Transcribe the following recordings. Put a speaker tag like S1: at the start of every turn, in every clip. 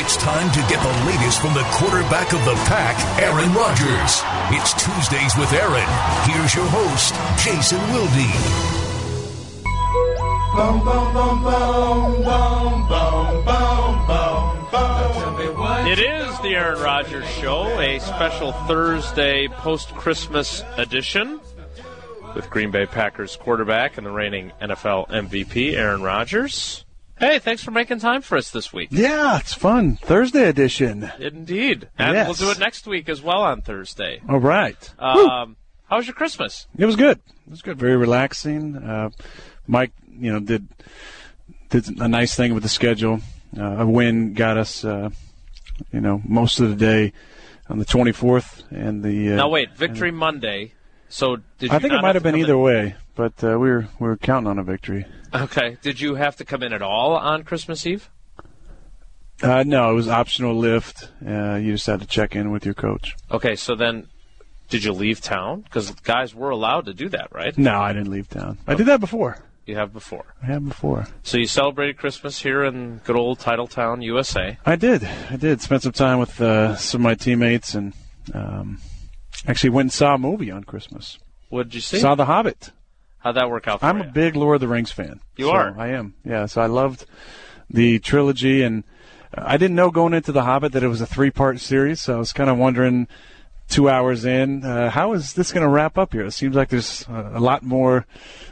S1: it's time to get the latest from the quarterback of the pack, Aaron Rodgers. It's Tuesdays with Aaron. Here's your host, Jason Wilde.
S2: Bum, bum, bum, bum, bum, bum, bum, bum, bum.
S3: It is the Aaron Rodgers Show, a special Thursday post Christmas edition with Green Bay Packers quarterback and the reigning NFL MVP, Aaron Rodgers. Hey, thanks for making time for us this week.
S4: Yeah, it's fun. Thursday edition.
S3: Indeed. And
S4: Yes.
S3: we'll do it next week as well on Thursday.
S4: All right.
S3: Um, how was your Christmas?
S4: It was good. It was good. Very relaxing. Uh, Mike, you know, did did a nice thing with the schedule. Uh, a win got us, uh, you know, most of the day on the 24th and the. Uh,
S3: now, wait, Victory Monday. So, did you
S4: I think it might have been either
S3: in-
S4: way, but uh, we were we were counting on a victory.
S3: Okay. Did you have to come in at all on Christmas Eve?
S4: Uh, no, it was optional lift. Uh, you just had to check in with your coach.
S3: Okay, so then did you leave town? Because guys were allowed to do that, right?
S4: No, I didn't leave town. I did that before.
S3: You have before.
S4: I have before.
S3: So you celebrated Christmas here in good old Titletown, USA.
S4: I did. I did. Spent some time with uh, some of my teammates and um, actually went and saw a movie on Christmas.
S3: What did you see?
S4: Saw The Hobbit.
S3: How'd that work out for
S4: I'm
S3: you?
S4: a big Lord of the Rings fan.
S3: You
S4: So
S3: are?
S4: I am. Yeah. So I loved the trilogy, and I didn't know going into The Hobbit that it was a three-part series. So I was kind of wondering, two hours in, uh, how is this going to wrap up here? It seems like there's a lot more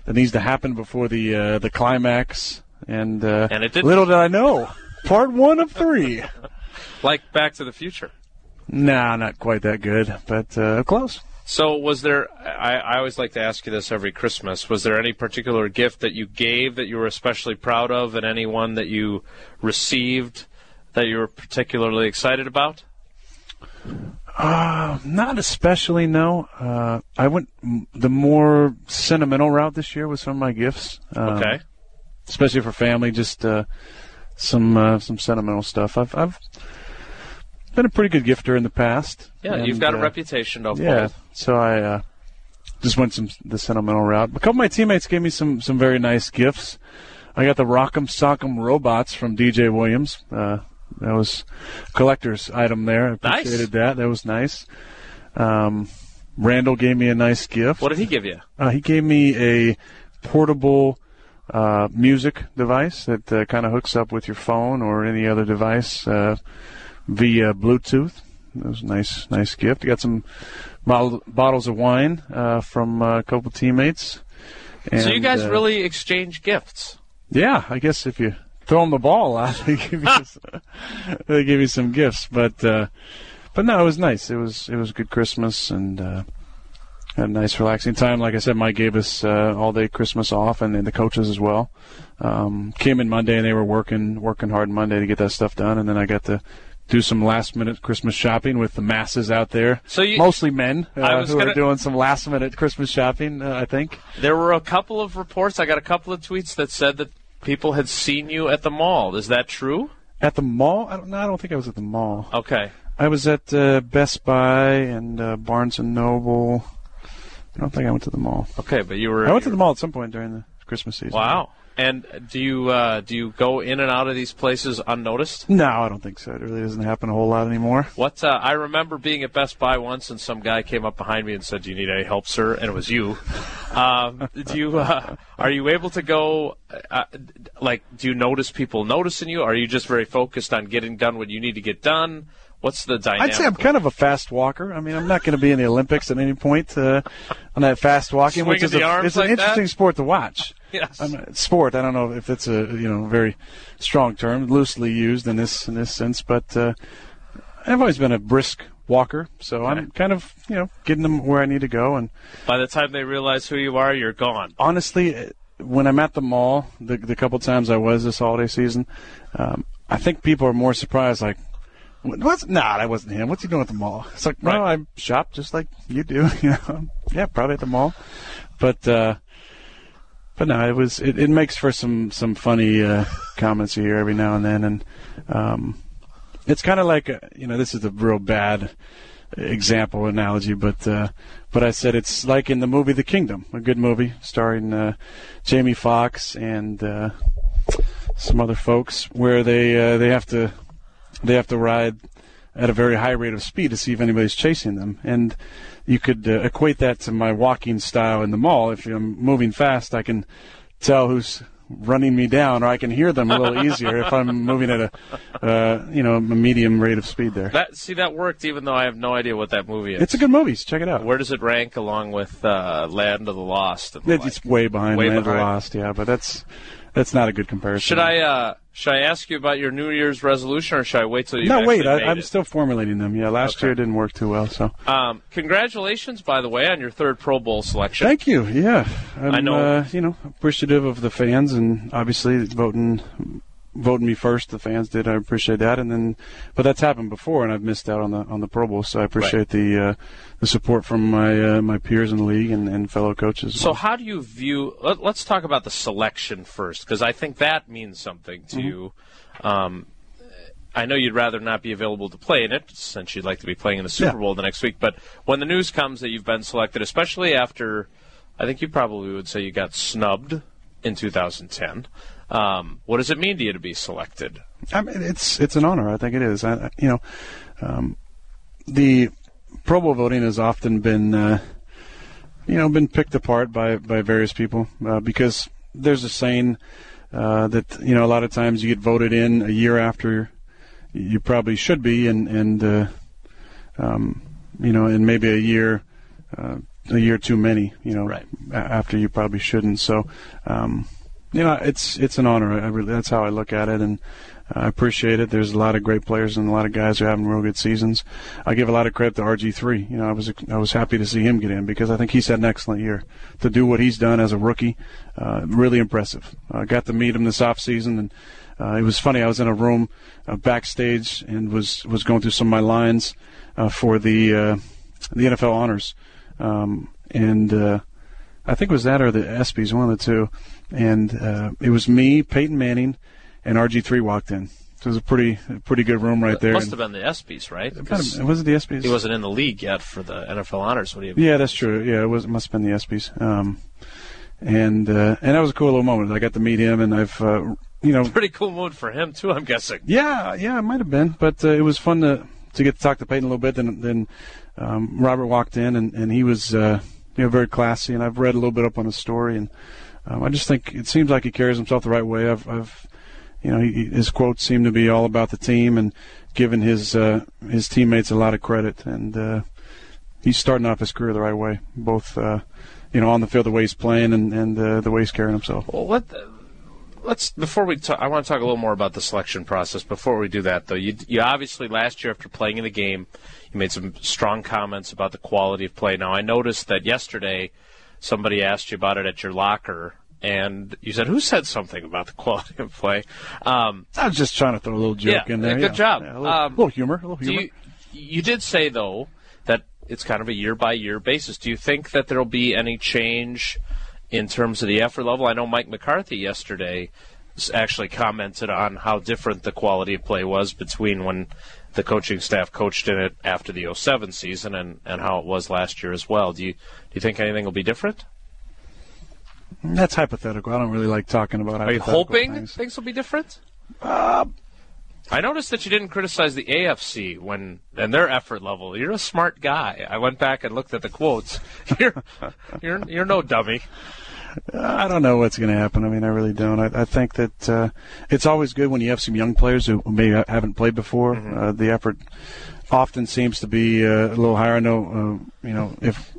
S4: that needs to happen before the uh, the climax. And, uh,
S3: And it didn't.
S4: little did I know, part one of three.
S3: like Back to the Future.
S4: Nah, not quite that good, but uh, close.
S3: So was there? I, I always like to ask you this every Christmas. Was there any particular gift that you gave that you were especially proud of, and any one that you received that you were particularly excited about?
S4: Uh, not especially, no. Uh, I went the more sentimental route this year with some of my gifts. Um,
S3: Okay.
S4: Especially for family, just uh, some uh, some sentimental stuff. I've I've been a pretty good gifter in the past.
S3: Yeah, you've
S4: and,
S3: got a
S4: uh,
S3: reputation to uphold.
S4: Yeah, so I uh, just went some the sentimental route. A couple of my teammates gave me some some very nice gifts. I got the Rock'em Sock'em robots from DJ Williams. Uh, that was a collector's item there. I
S3: Nice.
S4: appreciated that. That was nice. Um, Randall gave me a nice gift.
S3: What did he give you?
S4: Uh, he gave me a portable uh, music device that uh, kind of hooks up with your phone or any other device uh, via Bluetooth. That was a nice, nice gift. Got some bottle, bottles of wine uh, from uh, a couple teammates. And,
S3: so you guys
S4: uh,
S3: really exchange gifts.
S4: yeah, I guess if you throw them the ball out, they give you s- they give you some gifts. But uh, but no, it was nice. It was it was a good Christmas and uh, had a nice relaxing time. Like I said, Mike gave us uh, all day Christmas off, and then the coaches as well. Um, came in Monday and they were working working hard Monday to get that stuff done, and then I got to. Do some last minute Christmas shopping with the masses out there.
S3: So you-
S4: mostly men uh,
S3: I was
S4: who
S3: gonna-
S4: are doing some last minute Christmas shopping. Uh, I think.
S3: There were a couple of reports. I got a couple of tweets that said that people had seen you at the mall. Is that true?
S4: At the mall? I don't. No, I don't think I was at the mall.
S3: Okay.
S4: I was at uh, Best Buy and uh, Barnes and Noble. I don't think I went to the mall.
S3: Okay, but you were.
S4: I went to the mall at some point during the Christmas season.
S3: Wow. And do you uh, do you go in and out of these places unnoticed?
S4: No, I don't think so. It really doesn't happen a whole lot anymore.
S3: What uh, I remember being at Best Buy once, and some guy came up behind me and said, "Do you need any help, sir?" And it was you. Um, do you uh, are you able to go? Uh, like, do you notice people noticing you? Are you just very focused on getting done what you need to get done? What's the dynamic?
S4: I'd say I'm kind of a fast walker. I mean, I'm not going to be in the Olympics at any point uh, on that fast walking, which is a, it's an interesting
S3: that?
S4: sport to watch.
S3: Yes.
S4: I'm sport. I don't know if it's a you know very strong term, loosely used in this in this sense, but uh, I've always been a brisk walker, so I'm kind of you know getting them where I need to go. And
S3: By the time they realize who you are, you're gone.
S4: honestly, uh, when I'm at the mall, the the couple times I was this holiday season, um, I think people are more surprised. Like, "What- what's? Nah, that wasn't him. What's he doing at the mall? It's like, no,
S3: Right.
S4: I shop just like you do. You know, yeah, probably at the mall, but. uh but no, it was. It, it makes for some some funny uh, comments you hear every now and then, and um, it's kind of like a, you know this is a real bad example analogy, but uh, but I said it's like in the movie The Kingdom, a good movie starring uh, Jamie Foxx and uh, some other folks, where they uh, they have to they have to ride at a very high rate of speed to see if anybody's chasing them. And you could uh, equate that to my walking style in the mall. If I'm moving fast, I can tell who's running me down, or I can hear them a little easier if I'm moving at a, uh, you know, a medium rate of speed there.
S3: That see that worked, even though I have no idea what that movie is.
S4: It's a good movie. Check it out.
S3: Where does it rank along with uh, Land of the Lost? And the
S4: It-
S3: like?
S4: It's way behind
S3: Way
S4: Land of the. Lost, yeah, but that's that's not a good comparison.
S3: Should I uh, should I ask you about your New Year's resolution, or should I wait till you?
S4: No, wait. I, I'm
S3: it?
S4: still formulating them. Yeah, last
S3: Okay.
S4: year didn't work too well. So
S3: Um, congratulations, by the way, on your third Pro Bowl selection.
S4: thank you. Yeah, I'm,
S3: I know-
S4: Uh, you know, appreciative of the fans and obviously voting voting me first. The fans did. I appreciate that. And then, but that's happened before, and I've missed out on the on the Pro Bowl. So I appreciate the uh, the support from my uh, my peers in the league and, and fellow coaches.
S3: So, how do you view? Let, let's talk about the selection first, because I think that means something to
S4: Mm-hmm.
S3: you. Um, I know you'd rather not be available to play in it, since you'd like to be playing in the Super
S4: Yeah.
S3: Bowl the next week. But when the news comes that you've been selected, especially after, I think you probably would say you got snubbed in 2010. Um, what does it mean to you to be selected?
S4: I mean, it's it's an honor. I think it is. I, you know, um, the Pro Bowl voting has often been, uh, you know, been picked apart by by various people uh, because there's a saying uh, that you know a lot of times you get voted in a year after you probably should be, and and uh, um, you know, and maybe a year. Uh, a year too many, you know,
S3: Right.
S4: after you probably shouldn't. So, um, you know, it's it's an honor. I really, that's how I look at it, and I appreciate it. There's a lot of great players and a lot of guys who are having real good seasons. I give a lot of credit to RG3. You know, I was I was happy to see him get in because I think he's had an excellent year to do what he's done as a rookie. Uh, really impressive. I got to meet him this off season, and uh, it was funny. I was in a room uh, backstage and was was going through some of my lines uh, for the uh, the NFL honors, um, and. I think it was that or the ESPYS, one of the two. And uh, it was me, Peyton Manning, and RG3 walked in. So it was a pretty a pretty good room right there.
S3: It Must
S4: And-
S3: have been the ESPYS, right?
S4: Kind
S3: 'Cause
S4: of- was it the ESPYS?
S3: he wasn't in the league yet for the NFL honors. What do you?
S4: Yeah, that's true. Yeah, it was. It must have been the ESPYS. Um, and uh, and that was a cool little moment. I got to meet him, and I've uh, you know
S3: Pretty cool mood for him too. I'm guessing.
S4: Yeah, yeah, it might have been, but uh, it was fun to to get to talk to Peyton a little bit. Then then um, Robert walked in, and and he was uh, you know very classy, and I've read a little bit up on his story, and um, I just think it seems like he carries himself the right way. I've, I've you know, he, his quotes seem to be all about the team and giving his uh, his teammates a lot of credit, and uh, he's starting off his career the right way, both. Uh, you know, on the field, the way he's playing and, and uh, the way he's carrying himself.
S3: Well, let let's before we talk, I want to talk a little more about the selection process. Before we do that, though, you you obviously last year after playing in the game, you made some strong comments about the quality of play. Now, I noticed that yesterday somebody asked you about it at your locker. And you said, "Who said something about the quality of play?" Um,
S4: I was just trying to throw a little joke
S3: Yeah,
S4: in there.
S3: good job.
S4: Yeah, a little,
S3: Um,
S4: little humor. A little humor.
S3: you, you did say though that it's kind of a year by year basis. Do you think that there'll be any change in terms of the effort level? I know Mike McCarthy yesterday actually commented on how different the quality of play was between when the coaching staff coached in it after the 07 season and, and how it was last year as well. Do you do you think anything will be different?
S4: That's hypothetical. I don't really like talking about.
S3: Are you hoping
S4: things.
S3: things will be different? Uh, I noticed that you didn't criticize the AFC when and their effort level. You're a smart guy. I went back and looked at the quotes. You're you're you're no dummy.
S4: I don't know what's going to happen. I mean, I really don't. I, I think that uh, it's always good when you have some young players who maybe haven't played before.
S3: Mm-hmm.
S4: Uh, the effort often seems to be uh, a little higher. I know, uh, you know, if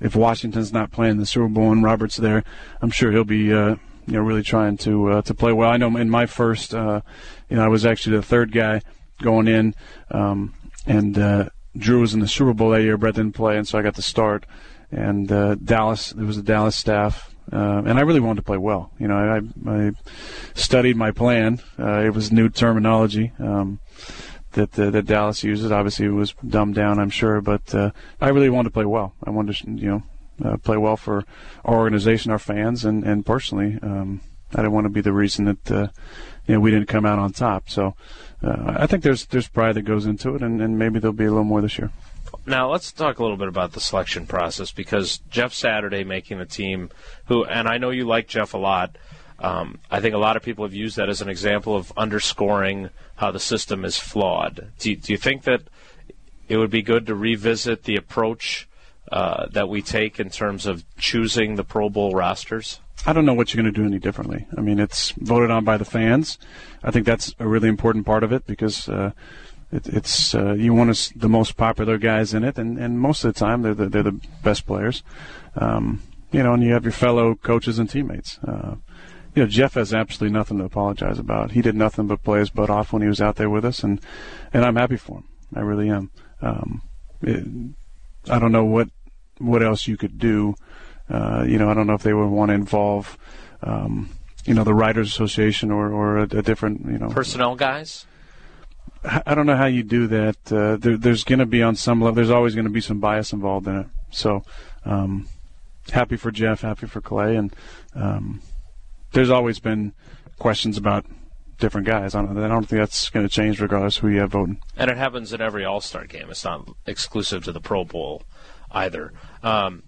S4: if Washington's not playing the Super Bowl and Robert's there, I'm sure he'll be, uh, you know, really trying to uh, to play well. I know in my first, uh, you know, I was actually the third guy going in, um, and uh, Drew was in the Super Bowl that year. Brett didn't play, and so I got the start. And uh, Dallas, there was the Dallas staff. Uh, and I really wanted to play well. You know, I, I studied my plan. Uh, it was new terminology um, that that Dallas uses. Obviously, it was dumbed down, I'm sure, but uh, I really wanted to play well. I wanted to, you know, uh, play well for our organization, our fans, and and personally, um, I didn't want to be the reason that uh, you know we didn't come out on top. So uh, I think there's there's pride that goes into it, and, and maybe there'll be a little more this year.
S3: Now let's talk a little bit about the selection process because Jeff Saturday making the team, who and I know you like Jeff a lot. Um, I think a lot of people have used that as an example of underscoring how the system is flawed. Do do you think that it would be good to revisit the approach uh, that we take in terms of choosing the Pro Bowl rosters?
S4: I don't know what you're going to do any differently. I mean, it's voted on by the fans. I think that's a really important part of it because uh, it, it's uh, you want us, the most popular guys in it, and, and most of the time they're the, they're the best players. Um, you know, and you have your fellow coaches and teammates. Uh, you know, Jeff has absolutely nothing to apologize about. He did nothing but play his butt off when he was out there with us, and and I'm happy for him. I really am. Um, it, I don't know what what else you could do. Uh, you know, I don't know if they would want to involve, um, you know, the Writers Association or, or a, a different, you know,
S3: personnel guys.
S4: I don't know how you do that. Uh, there, there's going to be on some level. There's always going to be some bias involved in it. So, um, happy for Jeff, happy for Clay, and um, there's always been questions about different guys. I don't, I don't think that's going to change regardless who you have voting.
S3: And it happens in every All Star game. It's not exclusive to the Pro Bowl either. Um,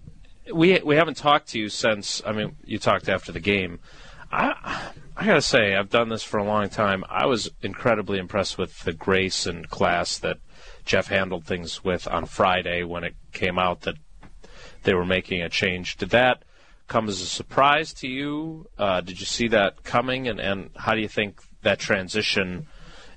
S3: we we haven't talked to you since. I mean, you talked after the game. I I gotta say, I've done this for a long time. I was incredibly impressed with the grace and class that Jeff handled things with on Friday when it came out that they were making a change. Did that come as a surprise to you? Uh, did you see that coming? And, and how do you think that transition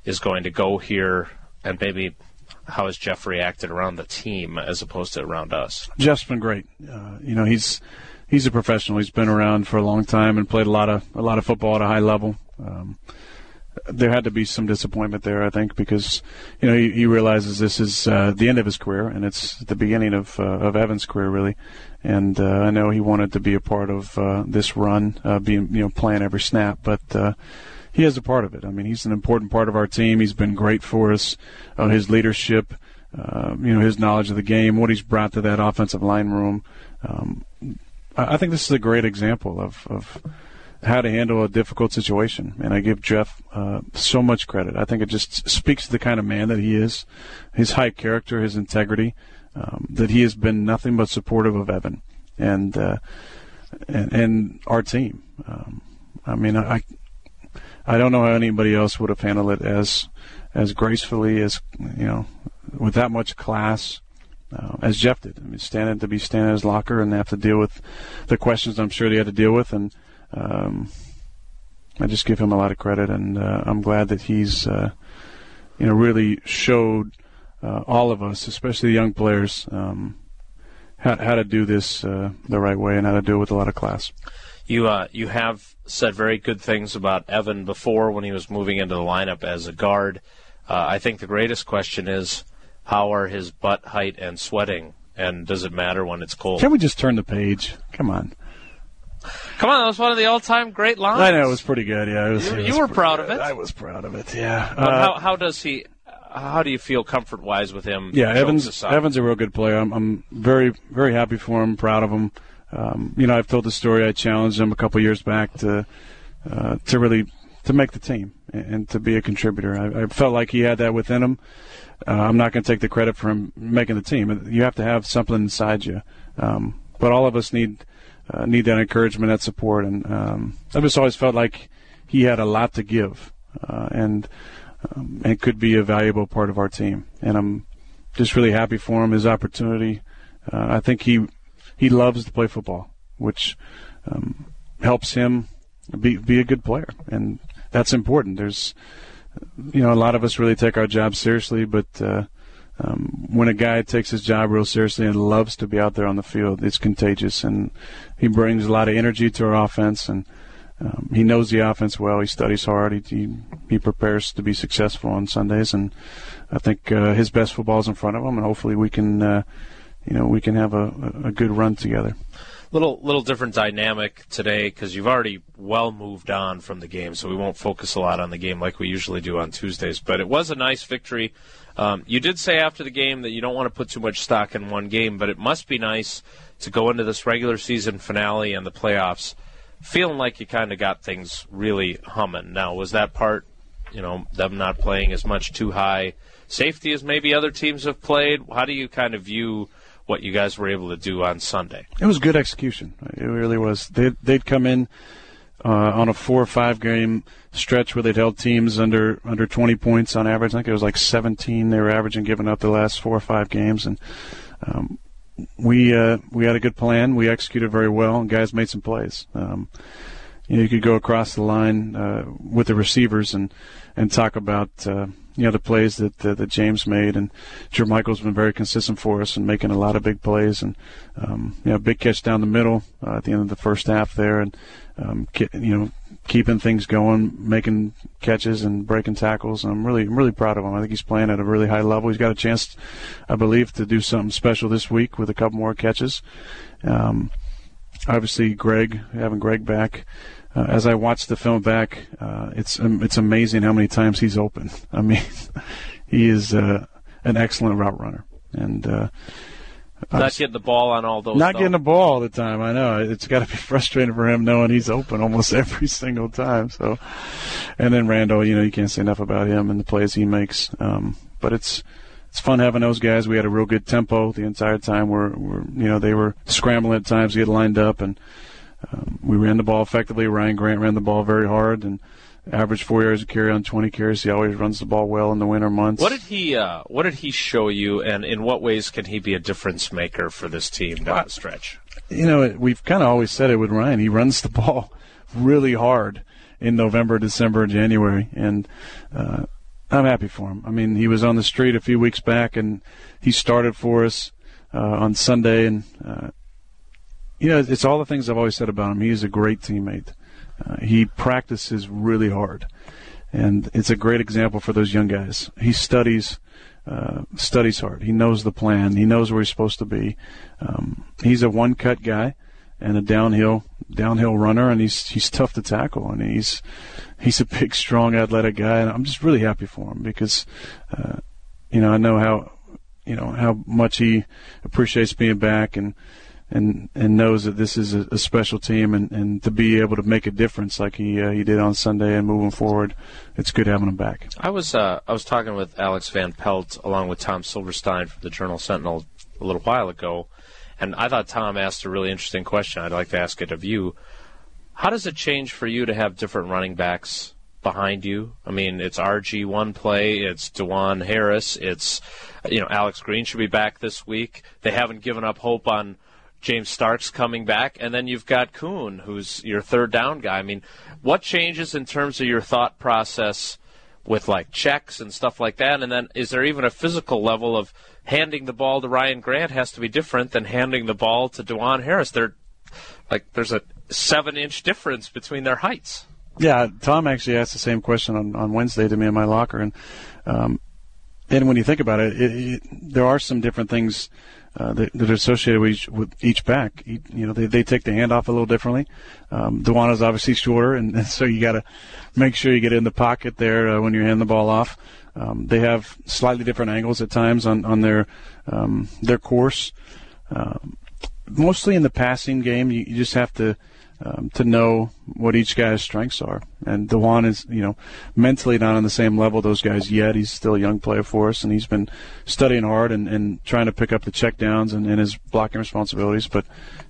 S3: is going to go here? And maybe how has Jeff reacted around the team as opposed to around us?
S4: Jeff's been great. Uh, you know, he's he's a professional. He's been around for a long time and played a lot of a lot of football at a high level. Um, there had to be some disappointment there, I think, because you know he, he realizes this is uh, the end of his career and it's the beginning of uh, of Evan's career, really. And uh, I know he wanted to be a part of uh, this run, uh, being you know playing every snap, but uh, he is a part of it. I mean, he's an important part of our team. He's been great for us. Uh, his leadership, uh, you know, his knowledge of the game, what he's brought to that offensive line room. Um, I, I think this is a great example of, of how to handle a difficult situation. And I give Jeff uh, so much credit. I think it just speaks to the kind of man that he is, his high character, his integrity, um, that he has been nothing but supportive of Evan and uh, and, and our team. Um, I mean, I I don't know how anybody else would have handled it as as gracefully as you know with that much class. Uh, as Jeff did. I mean, standing to be standing in his locker and have to deal with the questions I'm sure he had to deal with, and um, I just give him a lot of credit, and uh, I'm glad that he's, uh, you know, really showed uh, all of us, especially the young players, um, how, how to do this uh, the right way and how to do it with a lot of class.
S3: You uh, you have said very good things about Evan before when he was moving into the lineup as a guard. Uh, I think the greatest question is how are his butt height and sweating, and does it matter when it's cold?
S4: Can we just turn the page? Come on.
S3: Come on, that was one of the all-time great lines.
S4: I know it was pretty good. Yeah, was,
S3: you,
S4: was
S3: you were
S4: pretty
S3: proud
S4: good.
S3: of it.
S4: I was proud of it. Yeah.
S3: But
S4: Uh,
S3: how, how does he? How do you feel comfort-wise with him?
S4: Yeah,
S3: jokes
S4: Evans.
S3: aside?
S4: Evans a real good player. I'm, I'm very, very happy for him. Proud of him. Um, you know, I've told the story. I challenged him a couple years back to uh, to really to make the team and, to be a contributor. I, I felt like he had that within him. Uh, I'm not going to take the credit for him making the team. You have to have something inside you. Um, but all of us need uh, need that encouragement, that support, and um, I just always felt like he had a lot to give, uh, and um, and could be a valuable part of our team. And I'm just really happy for him, his opportunity. Uh, I think he he loves to play football, which um, helps him be be a good player, and that's important. There's you know a lot of us really take our job seriously, but uh, um, when a guy takes his job real seriously and loves to be out there on the field, it's contagious, and he brings a lot of energy to our offense, and um, he knows the offense well. He studies hard. He, he prepares to be successful on Sundays, and I think uh, his best football is in front of him, and hopefully we can, uh, you know, we can have a, a good run together.
S3: little little different dynamic today because you've already well moved on from the game, so we won't focus a lot on the game like we usually do on Tuesdays. But it was a nice victory. Um, you did say after the game that you don't want to put too much stock in one game, but it must be nice to go into this regular season finale and the playoffs feeling like you kind of got things really humming. Now, was that part, you know, them not playing as much two high safety as maybe other teams have played? How do you kind of view what you guys were able to do on Sunday?
S4: It was good execution. It really was. They'd, they'd come in uh, on a four or five game stretch where they'd held teams under under 20 points on average. I think it was like 17 they were averaging giving up the last four or five games, and um, we uh, we had a good plan. We executed very well, and guys made some plays. Um, you, know, you could go across the line uh, with the receivers and and talk about uh, you know the plays that uh, that James made, and Jermichael's been very consistent for us and making a lot of big plays, and um, you know big catch down the middle uh, at the end of the first half there, and um, you know keeping things going, making catches and breaking tackles. And I'm really I'm really proud of him. I think he's playing at a really high level. He's got a chance, I believe, to do something special this week with a couple more catches. Um, obviously, Greg having Greg back uh, as I watch the film back, uh, it's um, it's amazing how many times he's open. I mean, he is uh, an excellent route runner, and uh,
S3: not getting the ball on all those.
S4: Not
S3: though.
S4: getting the ball all the time. I know it's got to be frustrating for him knowing he's open almost every single time. So, and then Randall, you know, you can't say enough about him and the plays he makes. Um, but it's it's fun having those guys. We had a real good tempo the entire time. We're, we're you know they were scrambling at times get lined up and um, we ran the ball effectively. Ryan Grant ran the ball very hard and averaged four yards a carry on 20 carries. He always runs the ball well in the winter months.
S3: What did he uh, What did he show you, and in what ways can he be a difference maker for this team down the stretch?
S4: You know, we've kind of always said it with Ryan. He runs the ball really hard in November, December, January, and uh, I'm happy for him. I mean, he was on the street a few weeks back, and he started for us uh, on Sunday, and uh, you know, it's all the things I've always said about him. He's a great teammate. Uh, he practices really hard, and it's a great example for those young guys. He studies, uh, studies hard. He knows the plan. He knows where he's supposed to be. Um, he's a one-cut guy and a downhill downhill runner, and he's he's tough to tackle, and he's he's a big, strong, athletic guy, and I'm just really happy for him because, uh, you know, I know how you know how much he appreciates being back and and and knows that this is a, a, special team and, and to be able to make a difference like he uh, he did on Sunday and moving forward, it's good having him back.
S3: I was uh, I was talking with Alex Van Pelt along with Tom Silverstein from the Journal Sentinel a little while ago, and I thought Tom asked a really interesting question. I'd like to ask it of you. How does it change for you to have different running backs behind you? I mean, it's RG one play, it's DuJuan Harris, it's you know Alex Green should be back this week. They haven't given up hope on James Starks coming back, and then you've got Kuhn, who's your third down guy. I mean, what changes in terms of your thought process with like checks and stuff like that? And then is there even a physical level of handing the ball to Ryan Grant has to be different than handing the ball to DuJuan Harris? They're like there's a seven inch difference between their heights.
S4: Yeah, Tom actually asked the same question on, on Wednesday to me in my locker, and um, and when you think about it, it, it there are some different things uh, that, that, are associated with each, with each back. You, you know, they, they take the handoff a little differently. Um, is obviously shorter, and, and so you got to make sure you get in the pocket there uh, when you're handing the ball off. Um, they have slightly different angles at times on on their um, their course. Uh, mostly in the passing game, you, you just have to um, to know what each guy's strengths are. And DuJuan is, you know, mentally not on the same level those guys yet. He's still a young player for us, and he's been studying hard and, and trying to pick up the check downs and, and his blocking responsibilities. But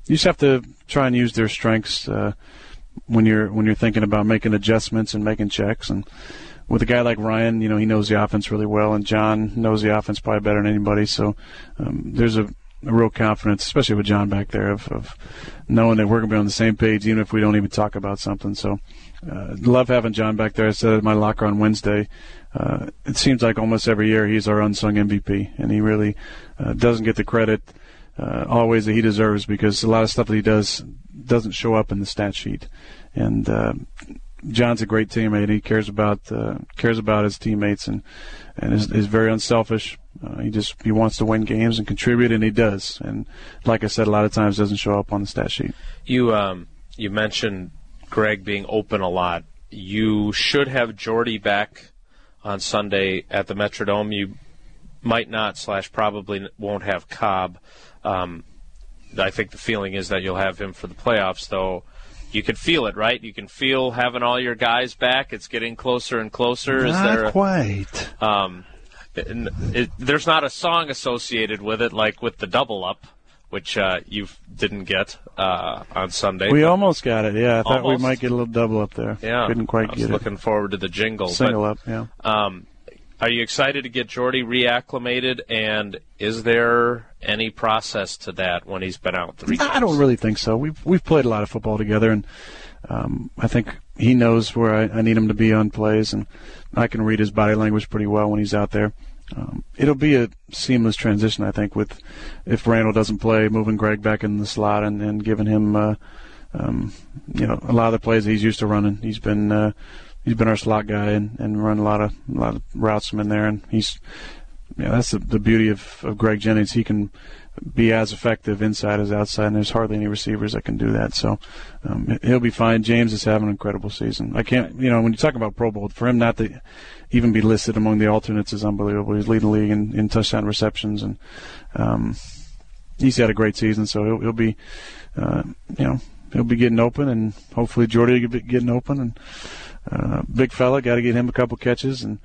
S4: you just have to try and use their strengths uh, when you're when you're thinking about making adjustments and making checks. And with a guy like Ryan, you know, he knows the offense really well, and John knows the offense probably better than anybody. So um, there's a real confidence, especially with John back there, of, of knowing that we're going to be on the same page, even if we don't even talk about something. So, uh, love having John back there. I said at my locker on Wednesday. Uh, it seems like almost every year he's our unsung MVP, and he really uh, doesn't get the credit uh, always that he deserves because a lot of stuff that he does doesn't show up in the stat sheet. And uh, John's a great teammate. He cares about uh, cares about his teammates and and is, is very unselfish. Uh, he just he wants to win games and contribute, and he does. And like I said, a lot of times doesn't show up on the stat sheet.
S3: You um, you mentioned Greg being open a lot. You should have Jordy back on Sunday at the Metrodome. You might not slash probably won't have Cobb. Um, I think the feeling is that you'll have him for the playoffs, though. You can feel it, right? You can feel having all your guys back. It's getting closer and closer.
S4: Not
S3: is there
S4: a, quite.
S3: Um, it, it, there's not a song associated with it like with the double up, which uh, you didn't get uh, on Sunday.
S4: We almost got it. Yeah, I thought we might get a little double up there.
S3: yeah,
S4: couldn't quite
S3: I was
S4: get
S3: looking forward to the jingle.
S4: it.
S3: but-
S4: Single up. Yeah.
S3: Um, are you excited to get Jordy reacclimated? And is there any process to that when he's been out three?
S4: I don't really think so. We've we've played a lot of football together, and um, I think he knows where I, I need him to be on plays, and I can read his body language pretty well when he's out there. Um, it'll be a seamless transition, I think, with if Randall doesn't play, moving Greg back in the slot and, and giving him, uh, um, you know, a lot of the plays he's used to running. He's been uh, he's been our slot guy and, and run a lot of a lot of routes from in there, and he's yeah, that's the, the beauty of, of Greg Jennings. He can be as effective inside as outside, and there's hardly any receivers that can do that. So um, he'll be fine. James is having an incredible season. I can't, you know, when you talk about Pro Bowl, for him not to even be listed among the alternates is unbelievable. He's leading the league in, in touchdown receptions, and um, he's had a great season. So he'll, he'll be, uh, you know, he'll be getting open, and hopefully Jordy will be getting open. And uh, big fella, got to get him a couple catches and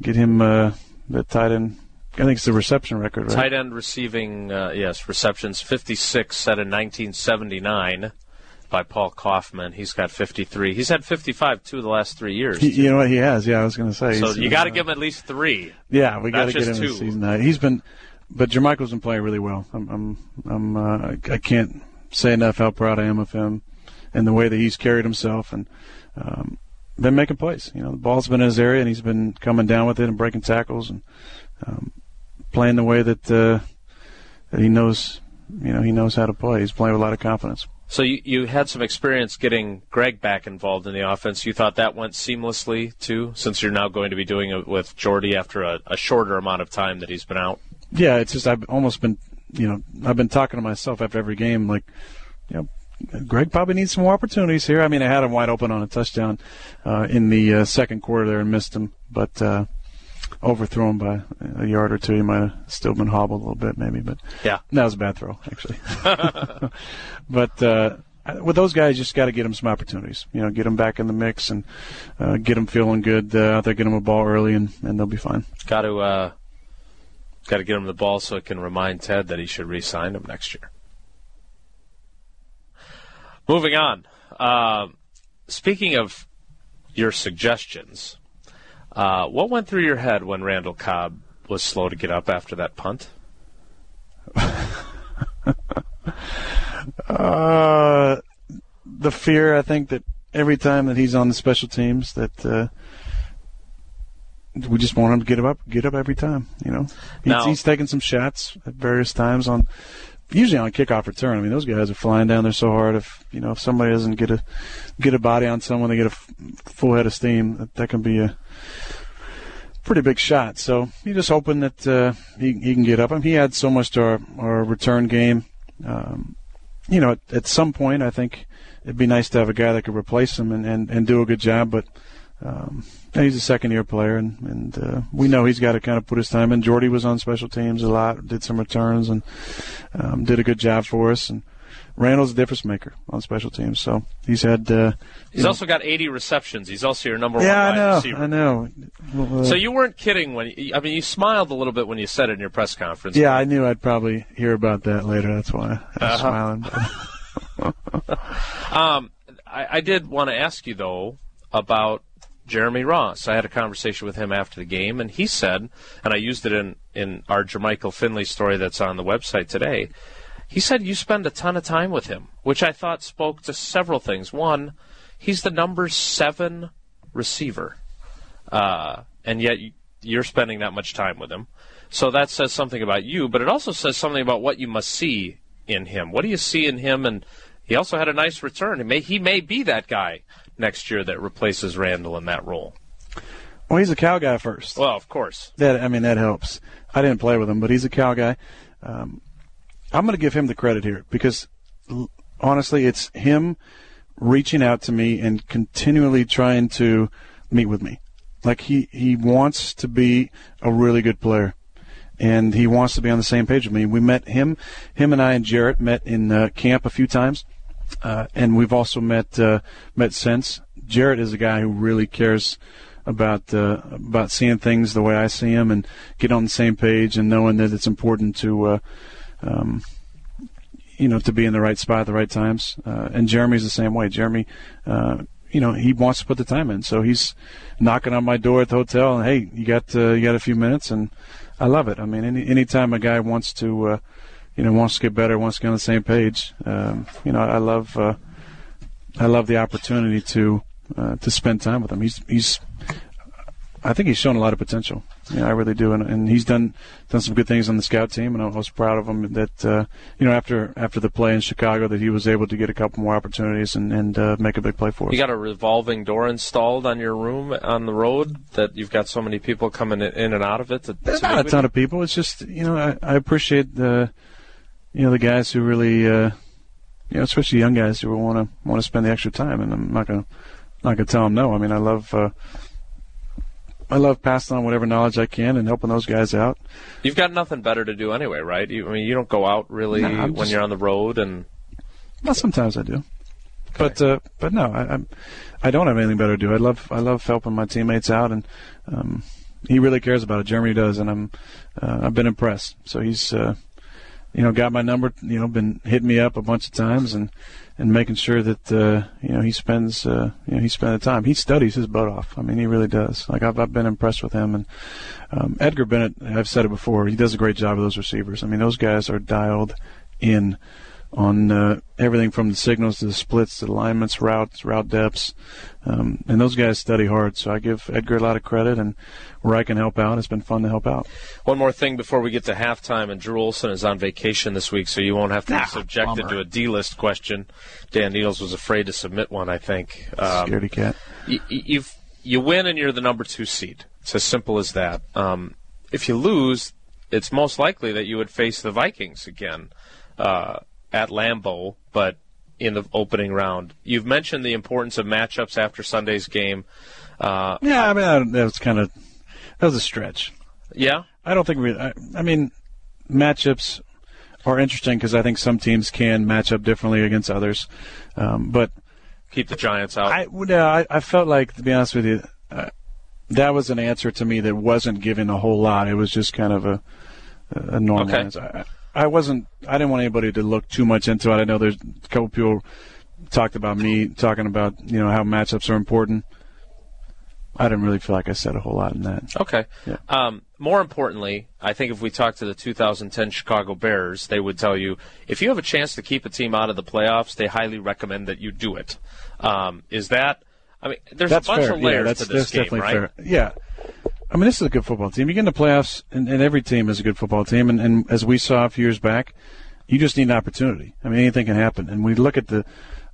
S4: get him uh, the tight end. I think it's the reception record, right?
S3: Tight end receiving, uh, yes, receptions 56 set in 1979 by Paul Coffman. He's got 53. He's had 55 two of the last three years.
S4: He, you know what he has? Yeah, I was going to say.
S3: so you got to give him at least three.
S4: Yeah, we got to get him
S3: two.
S4: season high. He's been, but Jermichael's been playing really well. I'm, I'm, I'm uh, I, I can't say enough how proud I am of him and the way that he's carried himself and um, been making plays. You know, the ball's been in his area and he's been coming down with it and breaking tackles and um, playing the way that uh, that he knows. You know, he knows how to play. He's playing with a lot of confidence.
S3: So you, you had some experience getting Greg back involved in the offense. You thought that went seamlessly too, since you're now going to be doing it with Jordy after a, a shorter amount of time that he's been out.
S4: Yeah, it's just I've almost been, you know, I've been talking to myself after every game, like, you know, Greg probably needs some more opportunities here. I mean, I had him wide open on a touchdown uh, in the uh, second quarter there and missed him, but uh, overthrew him by a yard or two. He might have still been hobbled a little bit, maybe, but
S3: Yeah.
S4: that was a bad throw, actually. but uh, with those guys, you just got to get them some opportunities. You know, get them back in the mix and uh, get them feeling good uh, out there. Get them a ball early, and, and they'll be fine.
S3: Got to uh, got to get him the ball so it can remind Ted that he should re-sign him next year. Moving on. Um speaking of your suggestions, uh, what went through your head when Randall Cobb was slow to get up after that punt?
S4: Uh, the fear, I think that every time that he's on the special teams, that uh, we just want him to get up, get up every time. You know, he's,
S3: Now-
S4: he's taking some shots at various times on, usually on kickoff return. I mean, those guys are flying down there so hard. If you know, if somebody doesn't get a get a body on someone, they get a f- full head of steam. That, that can be a pretty big shot. So you're just hoping that uh, he, he can get up. I mean, he had so much to our, our return game. Um, you know, at, at some point, I think it'd be nice to have a guy that could replace him and, and, and do a good job. But um, he's a second year player, and, and uh, we know he's got to kind of put his time in. Jordy was on special teams a lot, did some returns, and um, did a good job for us. And Randall's a difference maker on special teams, so he's had. Uh,
S3: He's also got 80 receptions. He's also your number
S4: yeah, I
S3: one wide
S4: know,
S3: receiver.
S4: I know. Well, uh,
S3: So you weren't kidding when you, I mean you smiled a little bit when you said it in your press conference.
S4: yeah, I knew I'd probably hear about that later. That's why I
S3: Uh-huh.
S4: smiling.
S3: Um, I, I did want to ask you though about Jeremy Ross. I had a conversation with him after the game, and he said, and I used it in in our Jermichael Finley story that's on the website today. He said you spend a ton of time with him, which I thought spoke to several things. One, he's the number seven receiver, uh, and yet you- you're spending that much time with him. So that says something about you, but it also says something about what you must see in him. What do you see in him? And he also had a nice return. He may he may be that guy next year that replaces Randall in that role.
S4: well, he's a Cal guy first.
S3: Well, of course.
S4: That I mean that helps. I didn't play with him, but he's a Cal guy. Um, I'm going to give him the credit here because honestly, it's him reaching out to me and continually trying to meet with me. Like he he wants to be a really good player, and he wants to be on the same page with me. We met him, him and I and Jarrett met in uh, camp a few times, uh, and we've also met uh, met since. Jarrett is a guy who really cares about uh, about seeing things the way I see them and get on the same page and knowing that it's important to uh, um, you know, to be in the right spot at the right times. Uh, and Jeremy's the same way. Jeremy, uh, you know, he wants to put the time in, so he's knocking on my door at the hotel and hey, you got uh, you got a few minutes, and I love it. I mean, any anytime a guy wants to, uh, you know, wants to get better, wants to get on the same page, um, you know, I love uh, I love the opportunity to uh, to spend time with him. He's he's I think he's shown a lot of potential. Yeah, I really do, and, and he's done done some good things on the scout team, and I was proud of him. That uh, you know after after the play in Chicago, that he was able to get a couple more opportunities and and uh, make a big play for us.
S3: You got a revolving door installed on your room on the road that you've got so many people coming in and out of it. To,
S4: There's not a ton of people. It's just you know I, I appreciate the you know the guys who really uh, you know especially young guys who want to want to spend the extra time, and I'm not gonna not gonna tell them no. I mean I love. Uh, I love passing on whatever knowledge I can and helping those guys out.
S3: You've got nothing better to do anyway, right? You, I mean, you don't go out really
S4: No,
S3: when
S4: just-
S3: you're on the road, and
S4: Well, sometimes I do, but uh, but no, I, I'm I don't have anything better to do. I love I love helping my teammates out, and um, he really cares about it. Jeremy does, and I'm uh, I've been impressed. So he's uh, you know got my number, you know, been hitting me up a bunch of times, and and making sure that uh, you know he spends uh, you know he spends the time. He studies his butt off. I mean, he really does. Like I've I've been impressed with him, and um, Edgar Bennett. I've said it before. He does a great job with those receivers. I mean, those guys are dialed in on uh, everything from the signals to the splits to the alignments, routes, route depths, um, and those guys study hard. So I give Edgar a lot of credit, and where I can help out, it's been fun to help out.
S3: One more thing before we get to halftime, and Drew Olson is on vacation this week, so you won't have to be
S4: Ah,
S3: subjected
S4: bummer.
S3: to a D-list question. Dan Needles was afraid to submit one, I think. Um,
S4: Scaredy cat.
S3: y- y- you've you win and you're the number two seed. It's as simple as that. Um, if you lose, it's most likely that you would face the Vikings again uh, at Lambeau, but in the opening round. You've mentioned the importance of matchups after Sunday's game. Uh,
S4: Yeah, I mean that, that was kind of that was a stretch.
S3: yeah,
S4: I don't think we. I, I mean, matchups are interesting because I think some teams can match up differently against others, um, but
S3: keep the Giants out.
S4: I, I, I felt like, to be honest with you, uh, that was an answer to me that wasn't giving a whole lot. It was just kind of a, a normal
S3: Okay.
S4: answer. I, wasn't. I didn't want anybody to look too much into it. I know there's a couple people talked about me talking about you know how matchups are important. I didn't really feel like I said a whole lot in that.
S3: Okay.
S4: Yeah.
S3: Um, more importantly, I think if we talk to the 2010 Chicago Bears, they would tell you if you have a chance to keep a team out of the playoffs, they highly recommend that you do it. Um, is that? I mean, there's
S4: That's
S3: a bunch
S4: fair.
S3: of layers
S4: yeah,
S3: to this game, right?
S4: fair. Yeah. I mean, this is a good football team. You get in the playoffs, and, and every team is a good football team. And, and as we saw a few years back, you just need an opportunity. I mean, anything can happen. And we look at the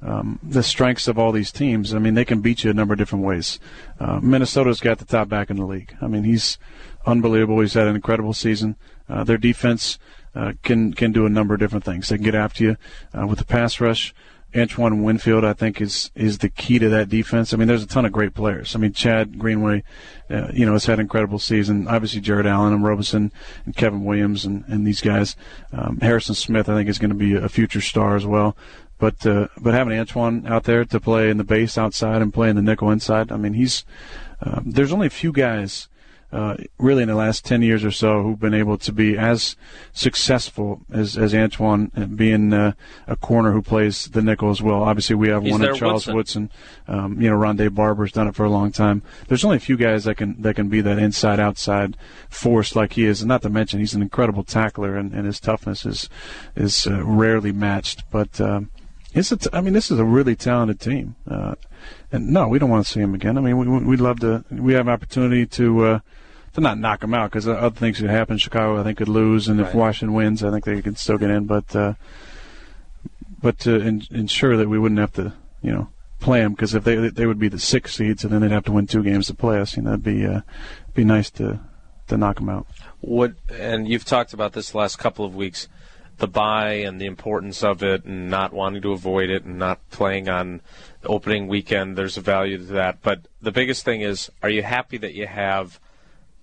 S4: um, the strengths of all these teams. I mean, they can beat you a number of different ways. Uh, Minnesota's got the top back in the league. I mean, he's unbelievable. He's had an incredible season. Uh, their defense uh, can can do a number of different things. They can get after you uh, with the pass rush. Antoine Winfield, I think, is is the key to that defense. I mean, there's a ton of great players. I mean, Chad Greenway, uh, you know, has had an incredible season. Obviously, Jared Allen and Robison and Kevin Williams and, and these guys. Um, Harrison Smith, I think, is going to be a future star as well. But uh, but having Antoine out there to play in the base outside and play in the nickel inside, I mean, he's um, there's only a few guys uh, really in the last 10 years or so who've been able to be as successful as, as Antoine uh, being uh, a corner who plays the nickel as well. Obviously, we have
S3: He's
S4: one of Charles
S3: Woodson.
S4: Woodson. Um, you know, Rondé Barber's done it for a long time. There's only a few guys that can that can be that inside outside force like he is, and not to mention he's an incredible tackler, and, and his toughness is is uh, rarely matched. But um, it's a t- I mean, this is a really talented team. Uh, and no, we don't want to see him again. I mean, we, we- we'd love to. We have an opportunity to uh, to not knock him out because other things could happen. Chicago, I think, could lose, and if Washington wins, I think they could still get in. But uh, but to in, ensure that we wouldn't have to, you know, play them because if they they would be the six seeds, and then they'd have to win two games to play us. You know, it'd be uh, be nice to to knock them out.
S3: Would and you've talked about this the last couple of weeks, the bye and the importance of it, and not wanting to avoid it, and not playing on opening weekend. There's a value to that, but the biggest thing is, are you happy that you have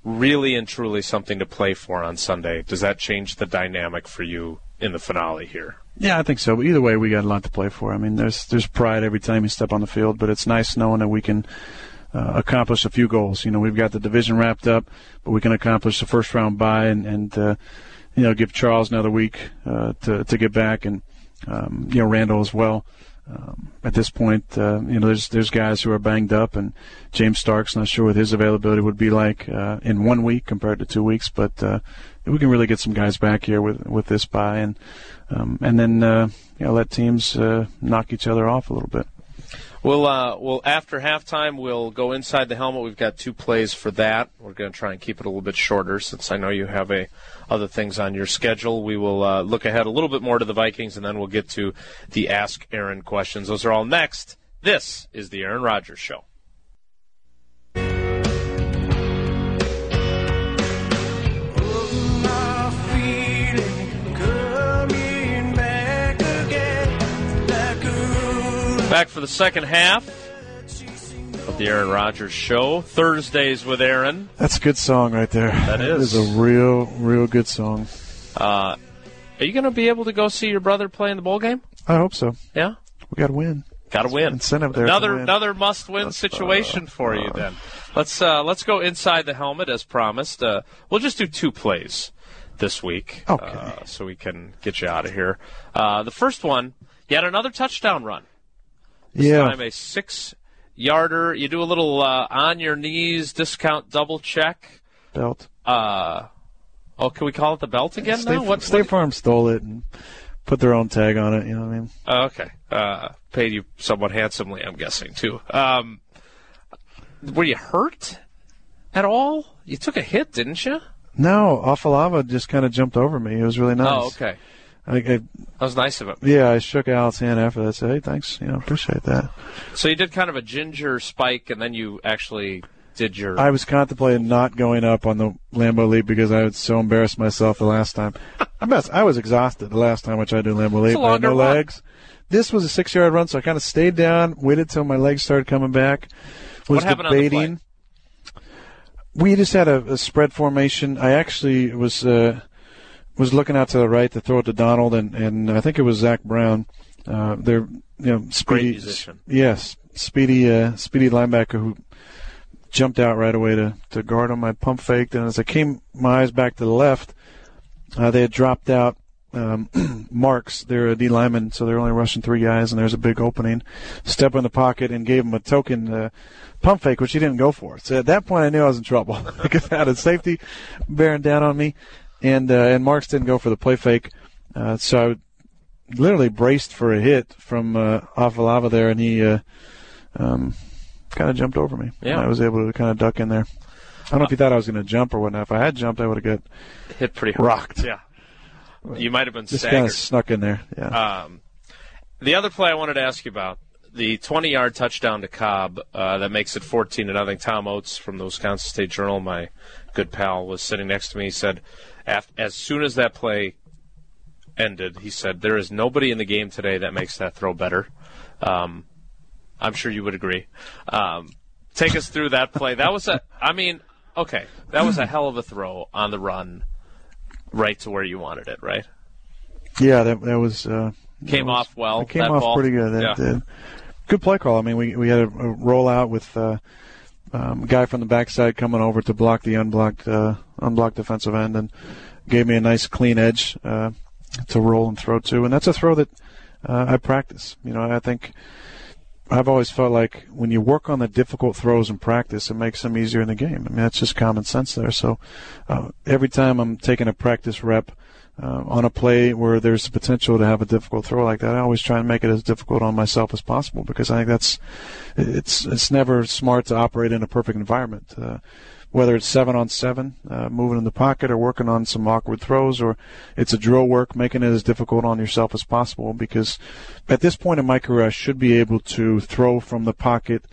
S3: really and truly something to play for on Sunday? Does that change the dynamic for you in the finale here?
S4: Yeah, I think so. But either way, we got a lot to play for. I mean, there's there's pride every time you step on the field, but it's nice knowing that we can uh, accomplish a few goals. You know, we've got the division wrapped up, but we can accomplish the first round bye and and uh, you know give Charles another week uh, to to get back and um, you know Randall as well. Um, at this point, uh, you know, there's there's guys who are banged up, and James Stark's not sure what his availability would be like uh, in one week compared to two weeks. But uh, we can really get some guys back here with with this bye, and um, and then uh, you know let teams uh, knock each other off a little bit.
S3: We'll, uh, we'll after halftime, we'll go inside the helmet. We've got two plays for that. We're going to try and keep it a little bit shorter since I know you have a other things on your schedule. We will uh, look ahead a little bit more to the Vikings, and then we'll get to the Ask Aaron questions. Those are all next. This is the Aaron Rodgers Show. Back for the second half of the Aaron Rodgers Show. Thursdays with Aaron.
S4: That's a good song right there.
S3: That is.
S4: That is a real, real good song.
S3: Uh, are you going to be able to go see your brother play in the bowl game?
S4: I hope so.
S3: Yeah,
S4: We got to win.
S3: got to win.
S4: Incentive there.
S3: Another another must-win situation for you. Then let's uh, let's go inside the helmet as promised. Uh, we'll just do two plays this week,
S4: Okay.
S3: uh, so we can get you out of here. Uh, the first one, yet another touchdown run. This
S4: yeah.
S3: time a six-yarder. You do a little uh, on your knees discount double check.
S4: Belt.
S3: Uh, oh, can we call it the belt again
S4: State,
S3: now? What,
S4: State
S3: what-
S4: Farm stole it and put their own tag on it. You know what I mean?
S3: Oh, okay. Uh, paid you somewhat handsomely, I'm guessing, too. Um, were you hurt at all? You took a hit, didn't you?
S4: No, Afalava just kind of jumped over me. It was really nice.
S3: Oh, okay.
S4: I, I,
S3: That was nice of him.
S4: yeah, I shook Al's hand after that. Said, "Hey, thanks. You know, appreciate that."
S3: So you did kind of a ginger spike, and then you actually did your.
S4: I was contemplating not going up on the Lambeau Leap because I was so embarrassed myself the last time. I mess, I was exhausted the last time I tried to do Lambeau Leap. I had no
S3: run.
S4: legs. This was a six-yard run, so I kind of stayed down, waited till my legs started coming back. Was
S3: What happened on the
S4: debating. We just had a, a spread formation. I actually was uh, was looking out to the right to throw it to Donald, and, and I think it was Zach Brown. Uh, they're you know speedy. Yes, speedy, uh, speedy linebacker who jumped out right away to, to guard on my pump faked, and as I came my eyes back to the left, uh, they had dropped out um, marks. They're a D lineman, so they're only rushing three guys, and there's a big opening. Step in the pocket and gave him a token uh, pump fake, which he didn't go for. So at that point, I knew I was in trouble because I had a safety bearing down on me, and uh, and Marks didn't go for the play fake. Uh, so I literally braced for a hit from uh, Afalava there, and he uh, um, kind of jumped over me.
S3: Yeah.
S4: I was able to kind of duck in there. I don't know if he thought I was going to jump or whatnot. If I had jumped, I would have got
S3: hit pretty hard.
S4: rocked.
S3: Yeah. You might have been
S4: Just kind of snuck in there. Yeah.
S3: Um, the other play I wanted to ask you about the 20 yard touchdown to Cobb uh, that makes it 14 to nothing. Tom Oates from the Wisconsin State Journal, my good pal, was sitting next to me. He said, as soon as that play ended, he said, there is nobody in the game today that makes that throw better. Um, I'm sure you would agree. Um, take us through that play. That was a, I mean, okay, that was a hell of a throw on the run, right to where you wanted it, right?
S4: yeah, that that was uh,
S3: Came
S4: that was-
S3: off well,
S4: It came
S3: that
S4: off
S3: ball.
S4: pretty good. That
S3: Yeah.
S4: did. Good play call. I mean, we we had a, a rollout with uh, um, guy from the backside coming over to block the unblocked uh, unblocked defensive end and gave me a nice clean edge uh, to roll and throw to. And that's a throw that uh, I practice. You know, I think I've always felt like when you work on the difficult throws in practice, it makes them easier in the game. I mean, that's just common sense there. So uh, every time I'm taking a practice rep uh, on a play where there's the potential to have a difficult throw like that, I always try and make it as difficult on myself as possible because I think that's it's it's never smart to operate in a perfect environment. Uh, whether it's seven on seven, uh, moving in the pocket, or working on some awkward throws, or it's a drill work, making it as difficult on yourself as possible. Because at this point in my career, I should be able to throw from the pocket,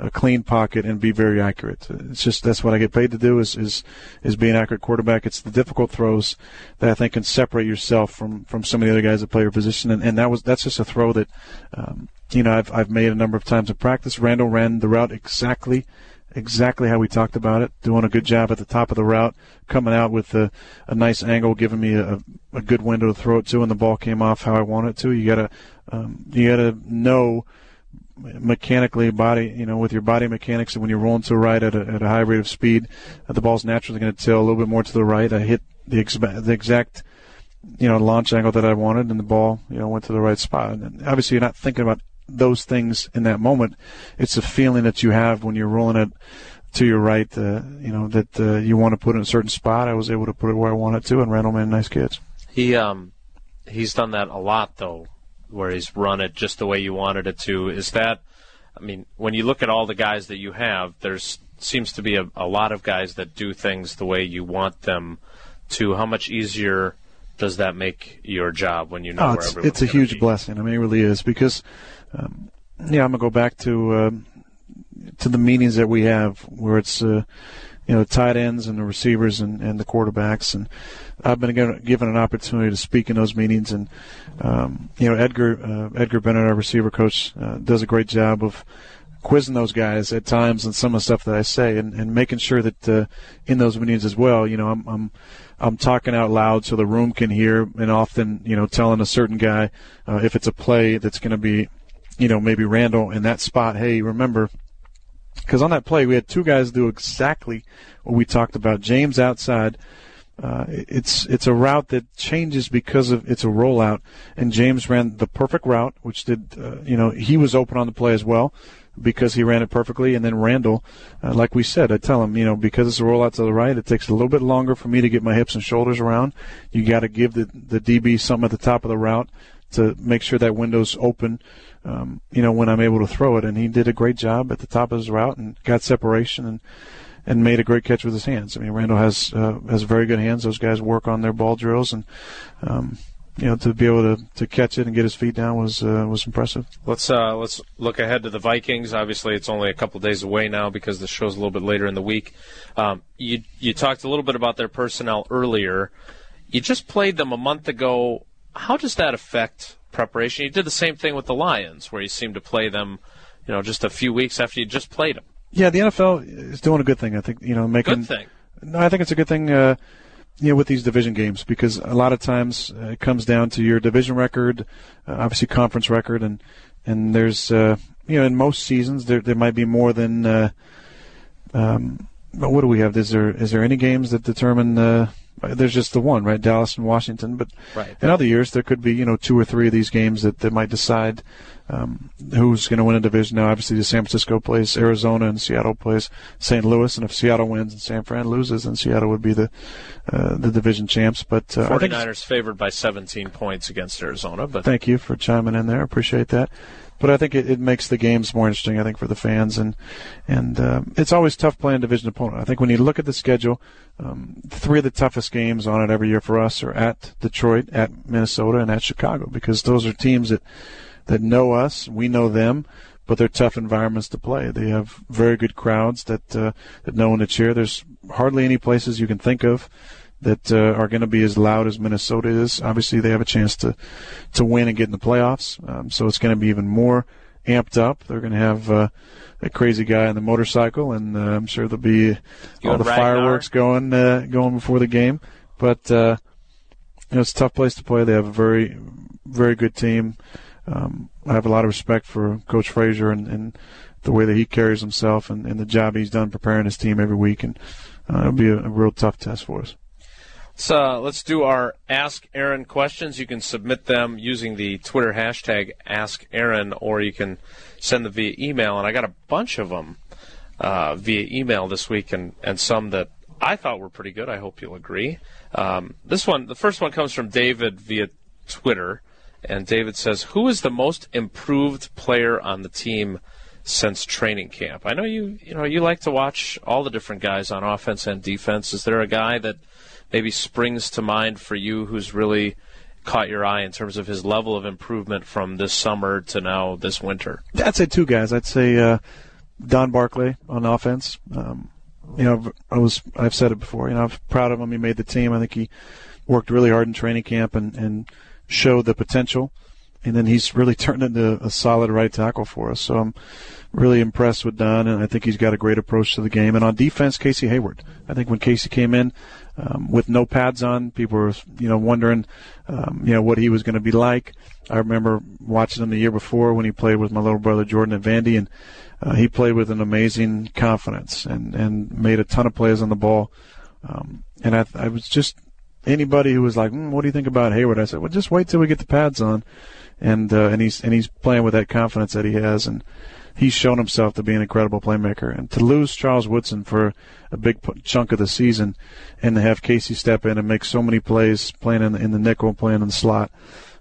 S4: a clean pocket, and be very accurate. It's just that's what I get paid to do is is is be an accurate quarterback. It's the difficult throws that I think can separate yourself from from some of the other guys that play your position, and, and that was that's just a throw that. Um, you know, I've, I've made a number of times in practice. Randall ran the route exactly exactly how we talked about it, doing a good job at the top of the route, coming out with a, a nice angle, giving me a, a good window to throw it to, and the ball came off how I wanted it to. You gotta um, you gotta know mechanically body you know with your body mechanics and when you're rolling to the right at a, at a high rate of speed uh, the ball's naturally going to tail a little bit more to the right I hit the, ex- the exact you know, launch angle that I wanted, and the ball, you know, went to the right spot. And obviously, you're not thinking about those things in that moment. It's a feeling that you have when you're rolling it to your right, uh, you know, that uh, you want to put in a certain spot. I was able to put it where I wanted to, and Randall made nice kids.
S3: He um, he's done that a lot though, where he's run it just the way you wanted it to. Is that, I mean, when you look at all the guys that you have, there's seems to be a, a lot of guys that do things the way you want them to. How much easier does that make your job when you know
S4: oh,
S3: where
S4: it's, it's a huge
S3: be?
S4: blessing. I mean, it really is because, um, yeah, I'm gonna go back to uh, to the meetings that we have where it's uh, you know tight ends and the receivers and, and the quarterbacks, and I've been given, given an opportunity to speak in those meetings, and um, you know Edgar uh, Edgar Bennett, our receiver coach, uh, does a great job of quizzing those guys at times on some of the stuff that I say, and, and making sure that uh, in those meetings as well, you know, I'm, I'm I'm talking out loud so the room can hear, and often, you know, telling a certain guy uh, if it's a play that's going to be, you know, maybe Randall in that spot. Hey, remember, because on that play we had two guys do exactly what we talked about. James outside. Uh, it's it's a route that changes because of it's a rollout, and James ran the perfect route, which did uh, you know he was open on the play as well because he ran it perfectly. And then Randall, uh, like we said, I tell him, you know, because it's a rollout to the right, it takes a little bit longer for me to get my hips and shoulders around. You got to give the the DB something at the top of the route to make sure that window's open. Um, you know, when I'm able to throw it, and he did a great job at the top of his route and got separation and and made a great catch with his hands. I mean, Randall has uh, has very good hands. Those guys work on their ball drills, and um, you know, to be able to, to catch it and get his feet down was uh, was impressive.
S3: Let's uh, let's look ahead to the Vikings. Obviously, it's only a couple days away now because the show's a little bit later in the week. Um, you you talked a little bit about their personnel earlier. You just played them a month ago. How does that affect preparation? You did the same thing with the Lions, where you seemed to play them, you know, just a few weeks after you just played them.
S4: Yeah, the NFL is doing a good thing. I think you know making
S3: Good thing.
S4: No, I think it's a good thing. Uh, you know, with these division games, because a lot of times uh, it comes down to your division record, uh, obviously conference record, and and there's uh, you know in most seasons there there might be more than. Uh, um, but what do we have? Is there is there any games that determine? Uh, there's just the one, right? Dallas and Washington. But
S3: Right.
S4: in other years, there could be you know two or three of these games that, that might decide um, who's going to win a division. Now, obviously, the San Francisco plays Arizona and Seattle plays St. Louis, and if Seattle wins and San Fran loses, then Seattle would be the uh, the division champs. But uh, I think
S3: 49ers favored by 17 points against Arizona, but
S4: Thank you for chiming in there. Appreciate that. But I think it, it makes the games more interesting. I think for the fans and and um, it's always tough playing division opponent. I think when you look at the schedule, um, three of the toughest games on it every year for us are at Detroit, at Minnesota, and at Chicago because those are teams that that know us, we know them, but they're tough environments to play. They have very good crowds that uh, that know when to cheer. There's hardly any places you can think of that uh, are going to be as loud as Minnesota is. Obviously, they have a chance to to win and get in the playoffs, um, so it's going to be even more amped up. They're going to have uh, a crazy guy on the motorcycle, and uh, I'm sure there'll be all the
S3: Ragnar?
S4: fireworks going uh, going before the game. But uh, you know, it's a tough place to play. They have a very very good team. Um, I have a lot of respect for Coach Frazier and, and the way that he carries himself and, and the job he's done preparing his team every week, and uh, it'll be a, a real tough test for us.
S3: So uh, let's do our Ask Aaron questions. You can submit them using the Twitter hashtag Ask Aaron, or you can send them via email. And I got a bunch of them uh, via email this week, and, and some that I thought were pretty good. I hope you'll agree. Um, this one, the first one comes from David via Twitter, and David says, "Who is the most improved player on the team since training camp?" I know you, you know, you like to watch all the different guys on offense and defense. Is there a guy that maybe springs to mind for you who's really caught your eye in terms of his level of improvement from this summer to now this winter?
S4: I'd say two guys. I'd say uh, Don Barclay on offense. Um, you know, I was I've said it before. You know, I'm proud of him. He made the team. I think he worked really hard in training camp and and showed the potential. And then he's really turned into a solid right tackle for us. So I'm really impressed with Don, and I think he's got a great approach to the game. And on defense, Casey Hayward. I think when Casey came in um, with no pads on, people were you know wondering um, you know what he was going to be like. I remember watching him the year before when he played with my little brother Jordan at Vandy, and uh, he played with an amazing confidence and and made a ton of plays on the ball. Um, and I, I was just anybody who was like, mm, "What do you think about Hayward?" I said, "Well, just wait till we get the pads on," and uh, and he's and he's playing with that confidence that he has, and he's shown himself to be an incredible playmaker. And to lose Charles Woodson for a big chunk of the season, and to have Casey step in and make so many plays, playing in the, in the nickel, playing in the slot.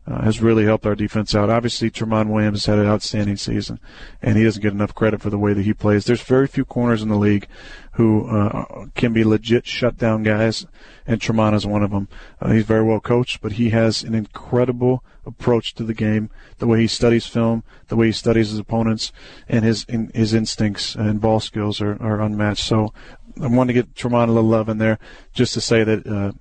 S4: Uh, has really helped our defense out. Obviously, Tramon Williams had an outstanding season, and he doesn't get enough credit for the way that he plays. There's very few corners in the league who uh, can be legit shutdown guys, and Tramon is one of them. Uh, he's very well coached, but he has an incredible approach to the game, the way he studies film, the way he studies his opponents, and his in, his instincts and ball skills are, are unmatched. So I want to get Tramon a little love in there, just to say that uh,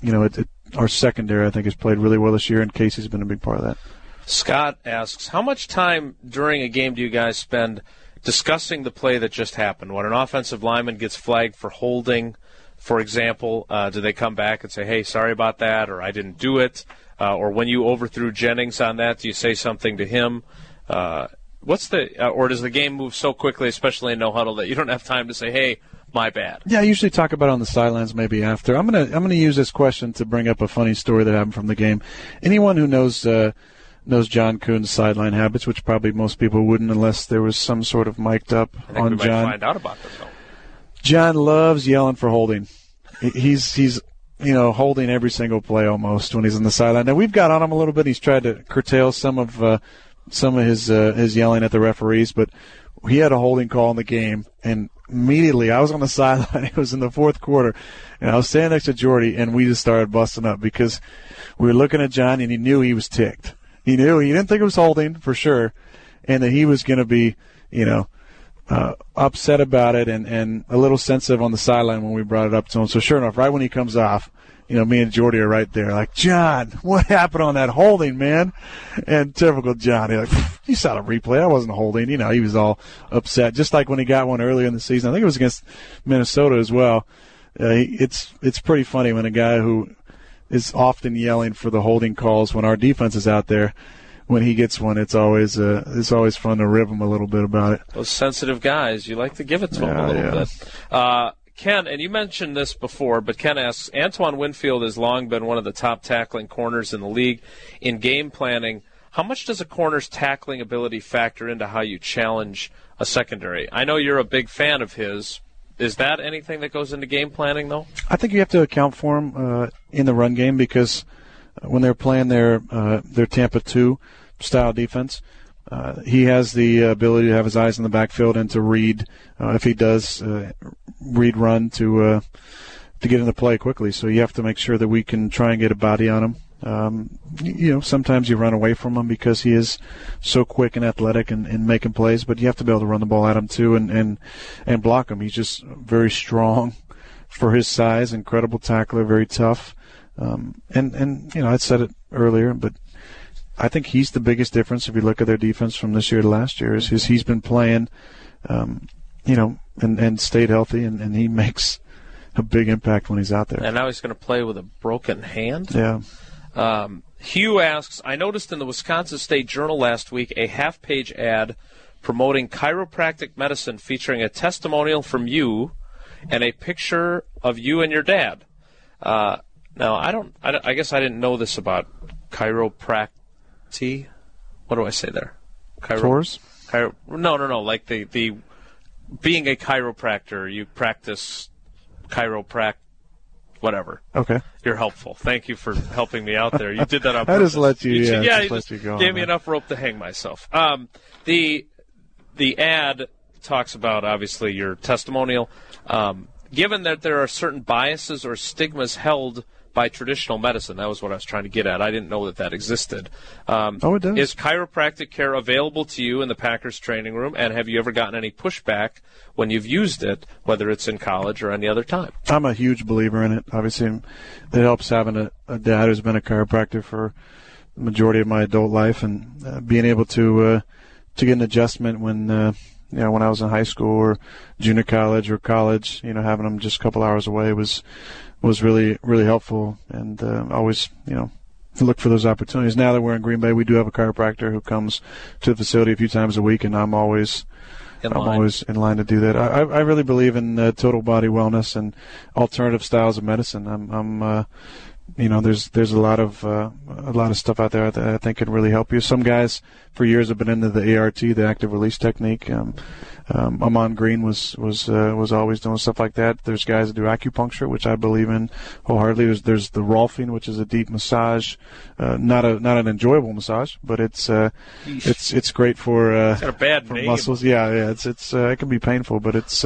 S4: you know it, it our secondary, I think, has played really well this year, and Casey's been a big part of that.
S3: Scott asks, how much time during a game do you guys spend discussing the play that just happened? When an offensive lineman gets flagged for holding, for example, uh, do they come back and say, hey, sorry about that, or I didn't do it? Uh, or when you overthrew Jennings on that, do you say something to him? Uh, what's the, uh, or does the game move so quickly, especially in no huddle, that you don't have time to say, hey, my bad.
S4: Yeah, I usually talk about it on the sidelines maybe after. I'm gonna I'm gonna use this question to bring up a funny story that happened from the game. Anyone who knows uh, knows John Kuhn's sideline habits, which probably most people wouldn't unless there was some sort of mic'd up on John.
S3: find out about them though.
S4: John loves yelling for holding. He's he's you know holding every single play almost when he's on the sideline. Now we've got on him a little bit. He's tried to curtail some of uh, some of his uh, his yelling at the referees, but he had a holding call in the game, and immediately I was on the sideline. It was in the fourth quarter, and I was standing next to Jordy, and we just started busting up because we were looking at John, and he knew he was ticked. He knew he didn't think it was holding for sure, and that he was going to be, you know, uh, upset about it and, and a little sensitive on the sideline when we brought it up to him. So sure enough, right when he comes off, you know, me and Jordy are right there, like, John, what happened on that holding, man? And typical John, he like, you saw the replay. I wasn't holding. You know, he was all upset, just like when he got one earlier in the season. I think it was against Minnesota as well. Uh, it's it's pretty funny when a guy who is often yelling for the holding calls when our defense is out there. When he gets one, it's always uh, it's always fun to rib him a little bit about it.
S3: Those sensitive guys, you like to give it to them a little
S4: yeah.
S3: bit. Uh, Ken, and you mentioned this before, but Ken asks Antoine Winfield has long been one of the top tackling corners in the league. In game planning, how much does a corner's tackling ability factor into how you challenge a secondary? I know you're a big fan of his. Is that anything that goes into game planning, though?
S4: I think you have to account for him uh, in the run game because when they're playing their uh, their Tampa two style defense, uh, he has the ability to have his eyes in the backfield and to read uh, if he does uh, read run to uh, to get into play quickly. So you have to make sure that we can try and get a body on him. Um, you know, sometimes you run away from him because he is so quick and athletic and, and making plays, but you have to be able to run the ball at him too and, and, and block him. He's just very strong for his size, incredible tackler, very tough. Um, and, and, you know, I said it earlier, but I think he's the biggest difference if you look at their defense from this year to last year is, is he's been playing, um, you know, and, and stayed healthy and, and he makes a big impact when he's out there.
S3: And now he's going to play with a broken hand.
S4: Yeah.
S3: Um, Hugh asks, I noticed in the Wisconsin State Journal last week a half page ad promoting chiropractic medicine featuring a testimonial from you and a picture of you and your dad. Uh, now, I don't, I I guess I didn't know this about chiropractic. What do I say there? Chiro-
S4: Tours?
S3: Chiro- no, no, no. Like the, the being a chiropractor, you practice chiropract, whatever.
S4: Okay.
S3: You're helpful. Thank you for helping me out there. You did that on
S4: I just let you- yeah,
S3: yeah,
S4: just
S3: you
S4: let
S3: just
S4: you on
S3: gave me enough rope to hang myself. Um, the the ad talks about obviously your testimonial. Um, given that there are certain biases or stigmas held by traditional medicine, that was what I was trying to get at. I didn't know that that existed. Um,
S4: Oh, it does.
S3: Is chiropractic care available to you in the Packers training room? And have you ever gotten any pushback when you've used it, whether it's in college or any other time?
S4: I'm a huge believer in it. Obviously, it helps having a, a dad who's been a chiropractor for the majority of my adult life, and uh, being able to uh, to get an adjustment when uh, you know when I was in high school or junior college or college, you know, having them just a couple hours away was was really really helpful, and uh, always you know look for those opportunities. Now that we're in Green Bay, we do have a chiropractor who comes to the facility a few times a week, and I'm always
S3: In
S4: I'm always in line to do that. I, I I really believe in uh, total body wellness and alternative styles of medicine. I'm, I'm uh, you know, there's there's a lot of uh, a lot of stuff out there that I think can really help you. Some guys for years have been into the ART, the active release technique. Um, um, Ahman Green was was uh, was always doing stuff like that. There's guys that do acupuncture, which I believe in wholeheartedly. There's there's the Rolfing, which is a deep massage, uh, not a not an enjoyable massage, but it's uh, it's it's great for uh,
S3: Got a bad
S4: for
S3: name.
S4: muscles. Yeah, yeah, it's it's uh, it can be painful, but it's.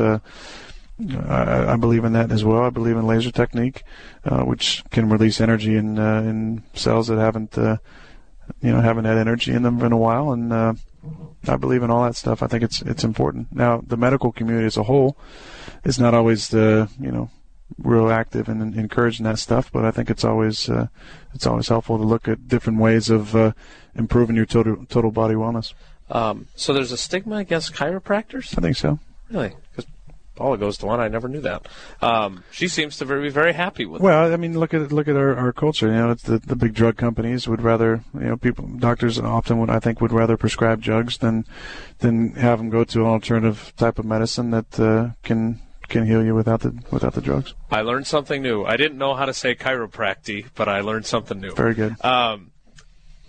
S4: I, I believe in that as well. I believe in laser technique, uh, which can release energy in uh, in cells that haven't, uh, you know, haven't had energy in them in a while, and uh, I believe in all that stuff. I think it's it's important. Now, the medical community as a whole is not always the you know real active and encouraging that stuff, but I think it's always uh, it's always helpful to look at different ways of uh, improving your total total body wellness.
S3: Um, so there's a stigma against chiropractors?
S4: I think so.
S3: Really? Because Paula goes to one. I never knew that. Um, she seems to be very happy with it.
S4: Well, I mean, look at look at our, our culture. You know, it's the the big drug companies would rather you know people doctors often would I think would rather prescribe drugs than than have them go to an alternative type of medicine that uh, can can heal you without the without the drugs.
S3: I learned something new. I didn't know how to say chiropractic, but I learned something new.
S4: Very good.
S3: Um,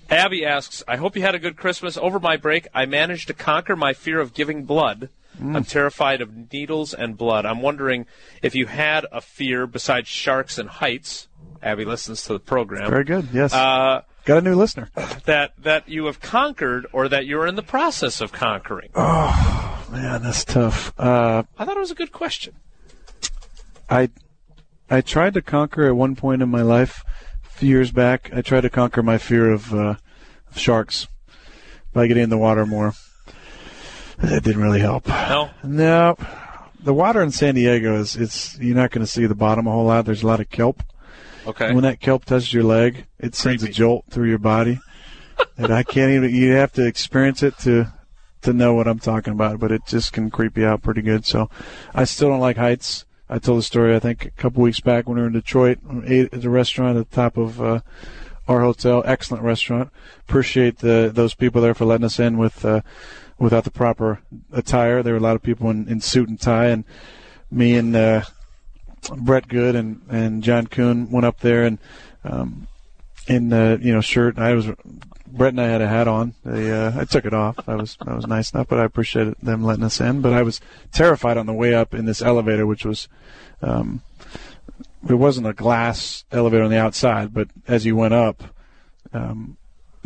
S3: Abby asks, I hope you had a good Christmas. Over my break, I managed to conquer my fear of giving blood.
S4: Mm.
S3: I'm terrified of needles and blood. I'm wondering if you had a fear besides sharks and heights. Abby listens to the program.
S4: Very good. Yes.
S3: Uh,
S4: Got a new listener.
S3: that that you have conquered or that you're in the process of conquering.
S4: Oh man, that's tough. Uh,
S3: I thought it was a good question.
S4: I I tried to conquer at one point in my life, a few years back. I tried to conquer my fear of, uh, of sharks by getting in the water more. That didn't really help.
S3: No,
S4: No, the water in San Diego is it's you're not going to see the bottom a whole lot. There's a lot of kelp.
S3: okay.
S4: And when that kelp touches your leg, it sends a jolt through your body. and I can't even. You have to experience it to to know what I'm talking about. But it just can creep you out pretty good. So I still don't like heights. I told the story I think a couple weeks back when we were in Detroit. Ate at a restaurant at the top of uh, our hotel. Excellent restaurant. Appreciate the those people there for letting us in with uh, without the proper attire. There were a lot of people in, in suit and tie, and me and uh, Brett Goode and and John Kuhn went up there and um, in the you know shirt. I was Brett and I had a hat on. They, uh, I took it off. I was I was nice enough, but I appreciated them letting us in. But I was terrified on the way up in this elevator, which was. Um, it wasn't a glass elevator on the outside, but as you went up, um,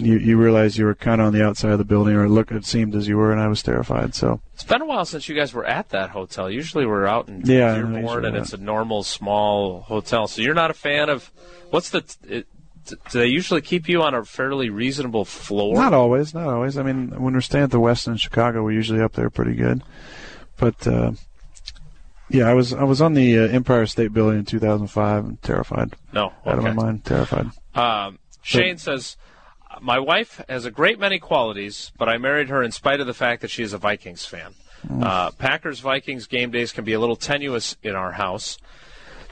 S4: you you realized you were kind of on the outside of the building, or it looked it seemed as you were, and I was terrified. So
S3: It's been a while since you guys were at that hotel. Usually we're out in
S4: Yeah,
S3: Dearborn, and it's a normal small hotel. So you're not a fan of what's the? It, do they usually keep you on a fairly reasonable floor?
S4: Not always, not always. I mean, when we're staying at the Westin in Chicago, we're usually up there pretty good. But uh, yeah, I was I was on the uh, Empire State Building in 2005, and terrified,
S3: no.
S4: out of my mind, terrified.
S3: Um, Shane says, "My wife has a great many qualities, but I married her in spite of the fact that she is a Vikings fan. Uh, Packers Vikings game days can be a little tenuous in our house.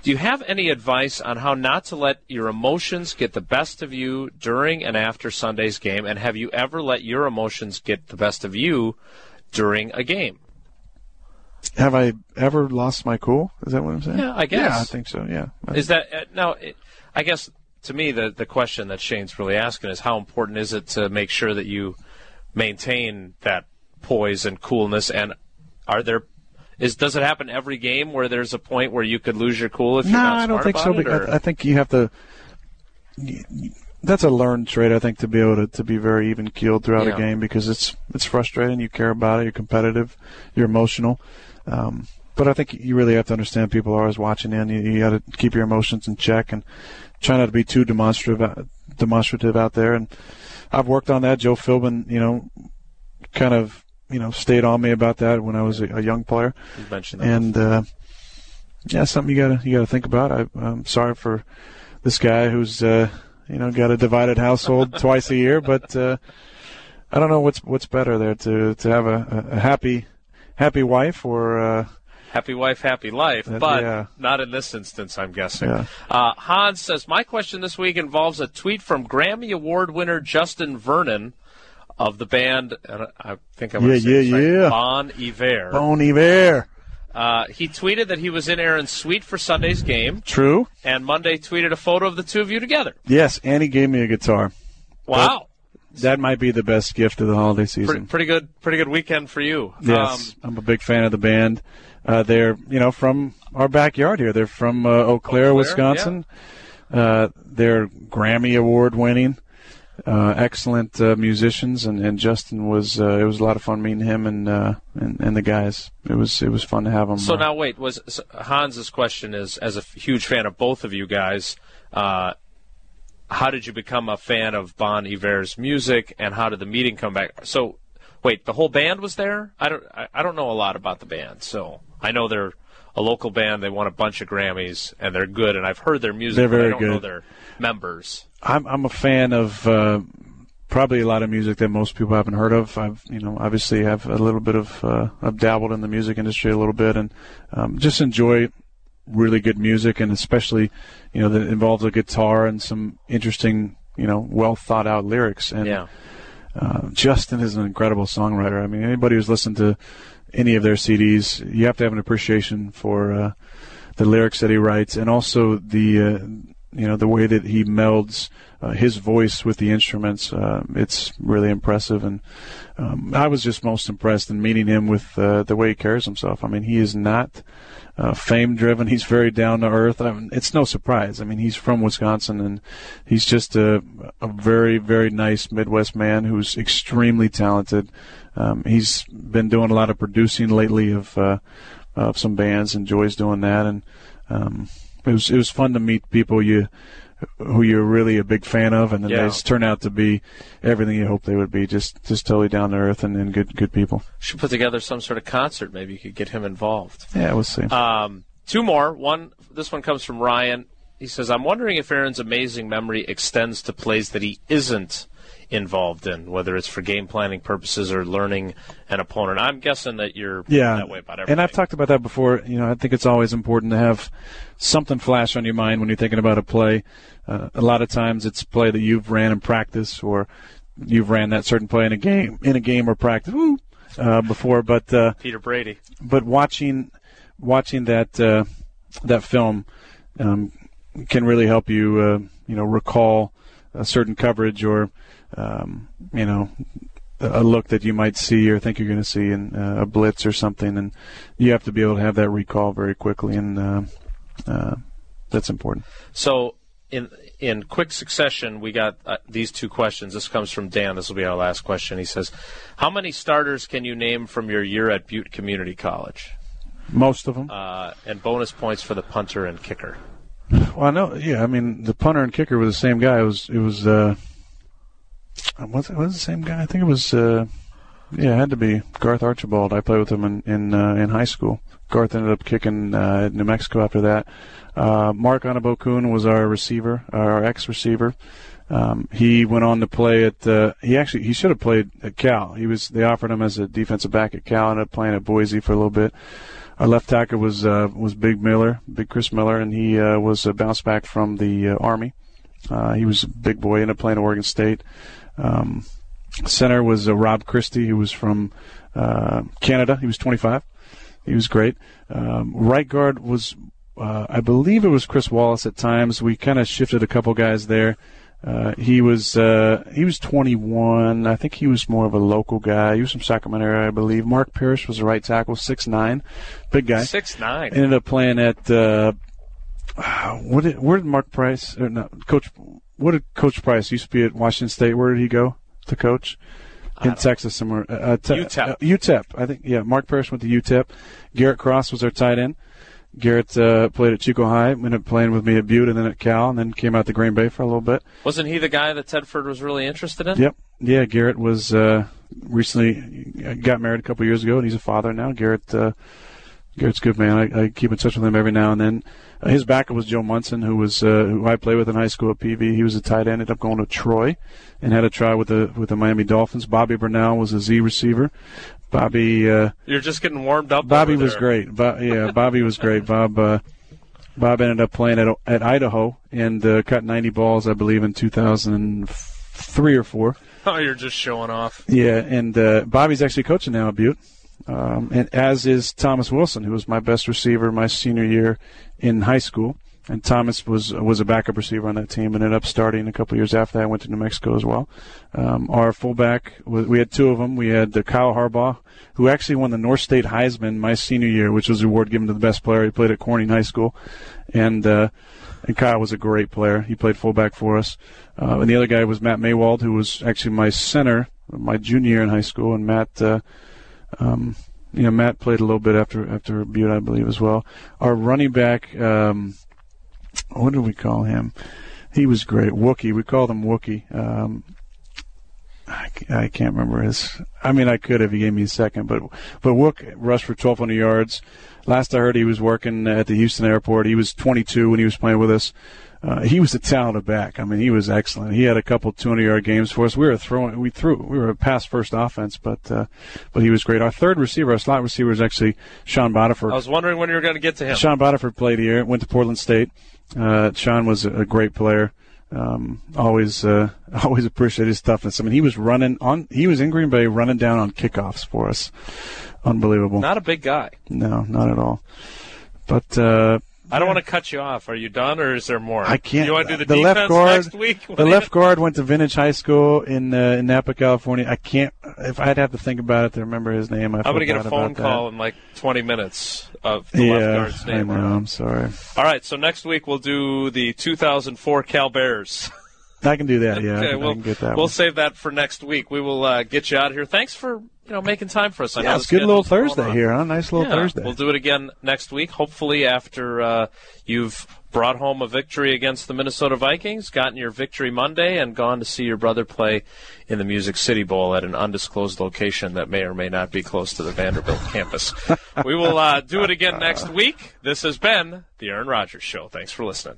S3: Do you have any advice on how not to let your emotions get the best of you during and after Sunday's game? And have you ever let your emotions get the best of you during a game?
S4: Have I ever lost my cool? Is that what I'm saying?
S3: Yeah, I guess.
S4: Yeah, I think so. Yeah.
S3: Is that uh, now? It, I guess to me, the the question that Shane's really asking is how important is it to make sure that you maintain that poise and coolness? And are there is does it happen every game where there's a point where you could lose your cool if you're
S4: no,
S3: not
S4: I don't think so.
S3: it,
S4: I, I think you have to. That's a learned trait, I think, to be able to, to be very even keeled throughout
S3: Yeah.
S4: a game because it's it's frustrating. You care about it. You're competitive. You're emotional. Um, but I think you really have to understand people are always watching in. You, you got to keep your emotions in check and try not to be too demonstrative out- demonstrative out there. And I've worked on that. Joe Philbin, you know, kind of you know stayed on me about that when I was a, a young player
S3: you mentioned that
S4: and uh, yeah, something you gotta you gotta think about. I, I'm sorry for this guy who's uh, you know got a divided household twice a year, but uh, I don't know what's what's better there to to have a, a happy happy wife or uh,
S3: Happy wife, happy life, but
S4: yeah.
S3: not in this instance, I'm guessing.
S4: Yeah.
S3: Uh, Hans says, My question this week involves a tweet from Grammy Award winner Justin Vernon of the band, and I think I'm going
S4: Yeah,
S3: to say this
S4: yeah,
S3: right,
S4: yeah.
S3: Bon Iver.
S4: Bon Iver.
S3: Uh, he tweeted that he was in Aaron's suite for Sunday's game,
S4: True.
S3: and Monday tweeted a photo of the two of you together.
S4: Yes, and he gave me a guitar.
S3: Wow,
S4: That might be the best gift of the holiday
S3: pretty,
S4: season.
S3: pretty good, pretty good weekend for you.
S4: Yes,
S3: Um,
S4: I'm a big fan of the band. Uh, they're you know from our backyard here. They're from uh, Eau Claire,
S3: Claire,
S4: Wisconsin. Uh, they're Grammy award winning, uh, excellent uh, musicians, and, and Justin was. Uh, it was a lot of fun meeting him and, uh, and and the guys. It was it was fun to have them.
S3: so
S4: uh,
S3: now wait, was so Hans's question is as a huge fan of both of you guys. Uh, how did you become a fan of Bon Iver's music, and how did the meeting come back? So, wait, the whole band was there. I don't, I, I don't know a lot about the band, so I know they're a local band. They won a bunch of Grammys, and they're good. And I've heard their music,
S4: They're
S3: but I
S4: very
S3: don't know
S4: good.
S3: their members.
S4: I'm I'm a fan of uh, probably a lot of music that most people haven't heard of. I've you know obviously have a little bit of uh, I've dabbled in the music industry a little bit and um, just enjoy really good music and especially you know that involves a guitar and some interesting you know well thought out lyrics and
S3: Yeah.
S4: uh, Justin is an incredible songwriter. I mean, anybody who's listened to any of their CDs, you have to have an appreciation for uh, the lyrics that he writes, and also the uh, you know the way that he melds uh, his voice with the instruments. Uh, it's really impressive, and um, I was just most impressed in meeting him with uh, the way he carries himself. I mean, he is not. Uh, fame driven. He's very down to earth. I mean, it's no surprise. I mean, he's from Wisconsin, and he's just a, a very, very nice Midwest man who's extremely talented. Um, he's been doing a lot of producing lately of uh, of some bands, enjoys doing that, and um, it was it was fun to meet people you who you're really a big fan of, and then
S3: Yeah.
S4: they just turn out to be everything you hope they would be. Just just totally down to earth and, and good good people.
S3: Should put together some sort of concert. Maybe you could get him involved.
S4: Yeah, we'll see.
S3: Um, two more. One. This one comes from Ryan. He says, "I'm wondering if Aaron's amazing memory extends to plays that he isn't involved in, whether it's for game planning purposes or learning an opponent." I'm guessing that you're
S4: yeah,
S3: that way about everything.
S4: and I've talked about that before. You know, I think it's always important to have something flash on your mind when you're thinking about a play. Uh, a lot of times, it's play that you've ran in practice, or you've ran that certain play in a game, in a game or practice woo, uh, before. But uh,
S3: Peter Brady.
S4: but watching watching that uh, that film um, can really help you uh, you know recall a certain coverage or um, you know a look that you might see or think you're going to see in uh, a blitz or something and you have to be able to have that recall very quickly and uh, uh, that's important
S3: So in in quick succession, we got uh, these two questions. This comes from Dan. This will be our last question. He says, "How many starters can you name from your year at Butte Community College?"
S4: most of them
S3: Uh, and bonus points for the punter and kicker.
S4: Well, I know. Yeah, I mean, the punter and kicker were the same guy. It was. It was. Uh, was was the same guy? I think it was. Uh, yeah, it had to be Garth Archibald. I played with him in in, uh, in high school. Garth ended up kicking uh, New Mexico after that. Uh, Mark Anabokun was our receiver, our ex receiver. Um, he went on to play at. Uh, he actually he should have played at Cal. He was. They offered him as a defensive back at Cal. Ended up playing at Boise for a little bit. Our left tackle was uh, was Big Miller, Big Chris Miller, and he uh, was a bounce back from the uh, Army. Uh, he was a big boy, ended up playing at Oregon State. Um, center was uh, Rob Christie, who was from uh, Canada. He was 25. He was great. Um, right guard was, uh, I believe it was Chris Wallace at times. We kind of shifted a couple guys there. Uh, he was uh, he was 21. I think he was more of a local guy. He was from Sacramento area, I believe. Mark Parrish was the right tackle, six nine, big guy.
S3: Six nine.
S4: Ended up playing at uh, what did where did Mark Price or no Coach what did Coach Price used to be at Washington State? Where did he go to coach? In Texas somewhere. Uh, uh, te-
S3: UTEP.
S4: Uh, UTEP. I think yeah. Mark Parrish went to UTEP. Garrett Cross was our tight end. Garrett uh, played at Chico High, ended up playing with me at Butte and then at Cal, and then came out to Green Bay for a little bit.
S3: Wasn't he the guy that Tedford was really interested in?
S4: Yep. Yeah, Garrett was uh, recently got married a couple years ago, and he's a father now. Garrett, uh, Garrett's good man. I, I keep in touch with him every now and then. Uh, his backup was Joe Munson, who was uh, who I played with in high school at PV. He was a tight end. Ended up going to Troy, and had a try with the with the Miami Dolphins. Bobby Burnell was a Z receiver. Bobby. Uh,
S3: You're just getting warmed up.
S4: Bobby was great. Bo- yeah, Bobby was great. Bob uh, Bob ended up playing at at Idaho and uh, cut 90 balls, I believe, in 2003 or four.
S3: Oh, you're just showing off.
S4: Yeah, and uh, Bobby's actually coaching now at Butte. Um, and as is Thomas Wilson, who was my best receiver my senior year in high school. And Thomas was was a backup receiver on that team, and ended up starting a couple years after that. I went to New Mexico as well. Um, our fullback, we had two of them. We had uh, Kyle Harbaugh, who actually won the North State Heisman my senior year, which was the award given to the best player. He played at Corning High School, and uh, and Kyle was a great player. He played fullback for us. Uh, and the other guy was Matt Maywald, who was actually my center my junior year in high school, and Matt. Uh, um, you know, Matt played a little bit after after Butte, I believe, as well. Our running back, um, what did we call him? He was great. Wookie. We called him Wookie. Um, I, I can't remember his. I mean, I could if he gave me a second, but but Wook rushed for 1,200 yards. Last I heard, he was working at the Houston airport. He was 22 when he was playing with us. Uh, he was a talented back. I mean, he was excellent. He had a couple 200 yard games for us. We were throwing, we threw, we were a pass first offense, but uh, but he was great. Our third receiver, our slot receiver, is actually Shaun Bodiford.
S3: I was wondering when you were going to get to him.
S4: Shaun Bodiford played here, went to Portland State. Uh, Sean was a great player. Um, always, uh, always appreciate his toughness. I mean, he was running on, he was in Green Bay running down on kickoffs for us. Unbelievable.
S3: Not a big guy.
S4: No, not at all. But, uh,
S3: I don't want to cut you off. Are you done, or is there more?
S4: I can't.
S3: You want to do the,
S4: the
S3: defense
S4: left guard,
S3: next week?
S4: The left guard went to Vintage High School in uh, in Napa, California. I can't. If I'd have to think about it to remember his name, I
S3: I'm going to get a phone call
S4: that.
S3: in like 20 minutes of the
S4: Yeah,
S3: left guard's
S4: I
S3: name.
S4: know. I'm sorry.
S3: All right, so next week we'll do the 2004 Cal Bears.
S4: I can do that. Yeah, I, can,
S3: we'll,
S4: can get that.
S3: we'll
S4: one.
S3: save that for next week. We will uh, get you out of here. Thanks for you know making time for us. I know
S4: yeah, it's a good little Thursday here, huh? Nice little
S3: Yeah,
S4: Thursday.
S3: We'll do it again next week. Hopefully, after uh, you've brought home a victory against the Minnesota Vikings, gotten your victory Monday, and gone to see your brother play in the Music City Bowl at an undisclosed location that may or may not be close to the Vanderbilt campus. We will uh, do it again next week. This has been the Aaron Rodgers Show. Thanks for listening.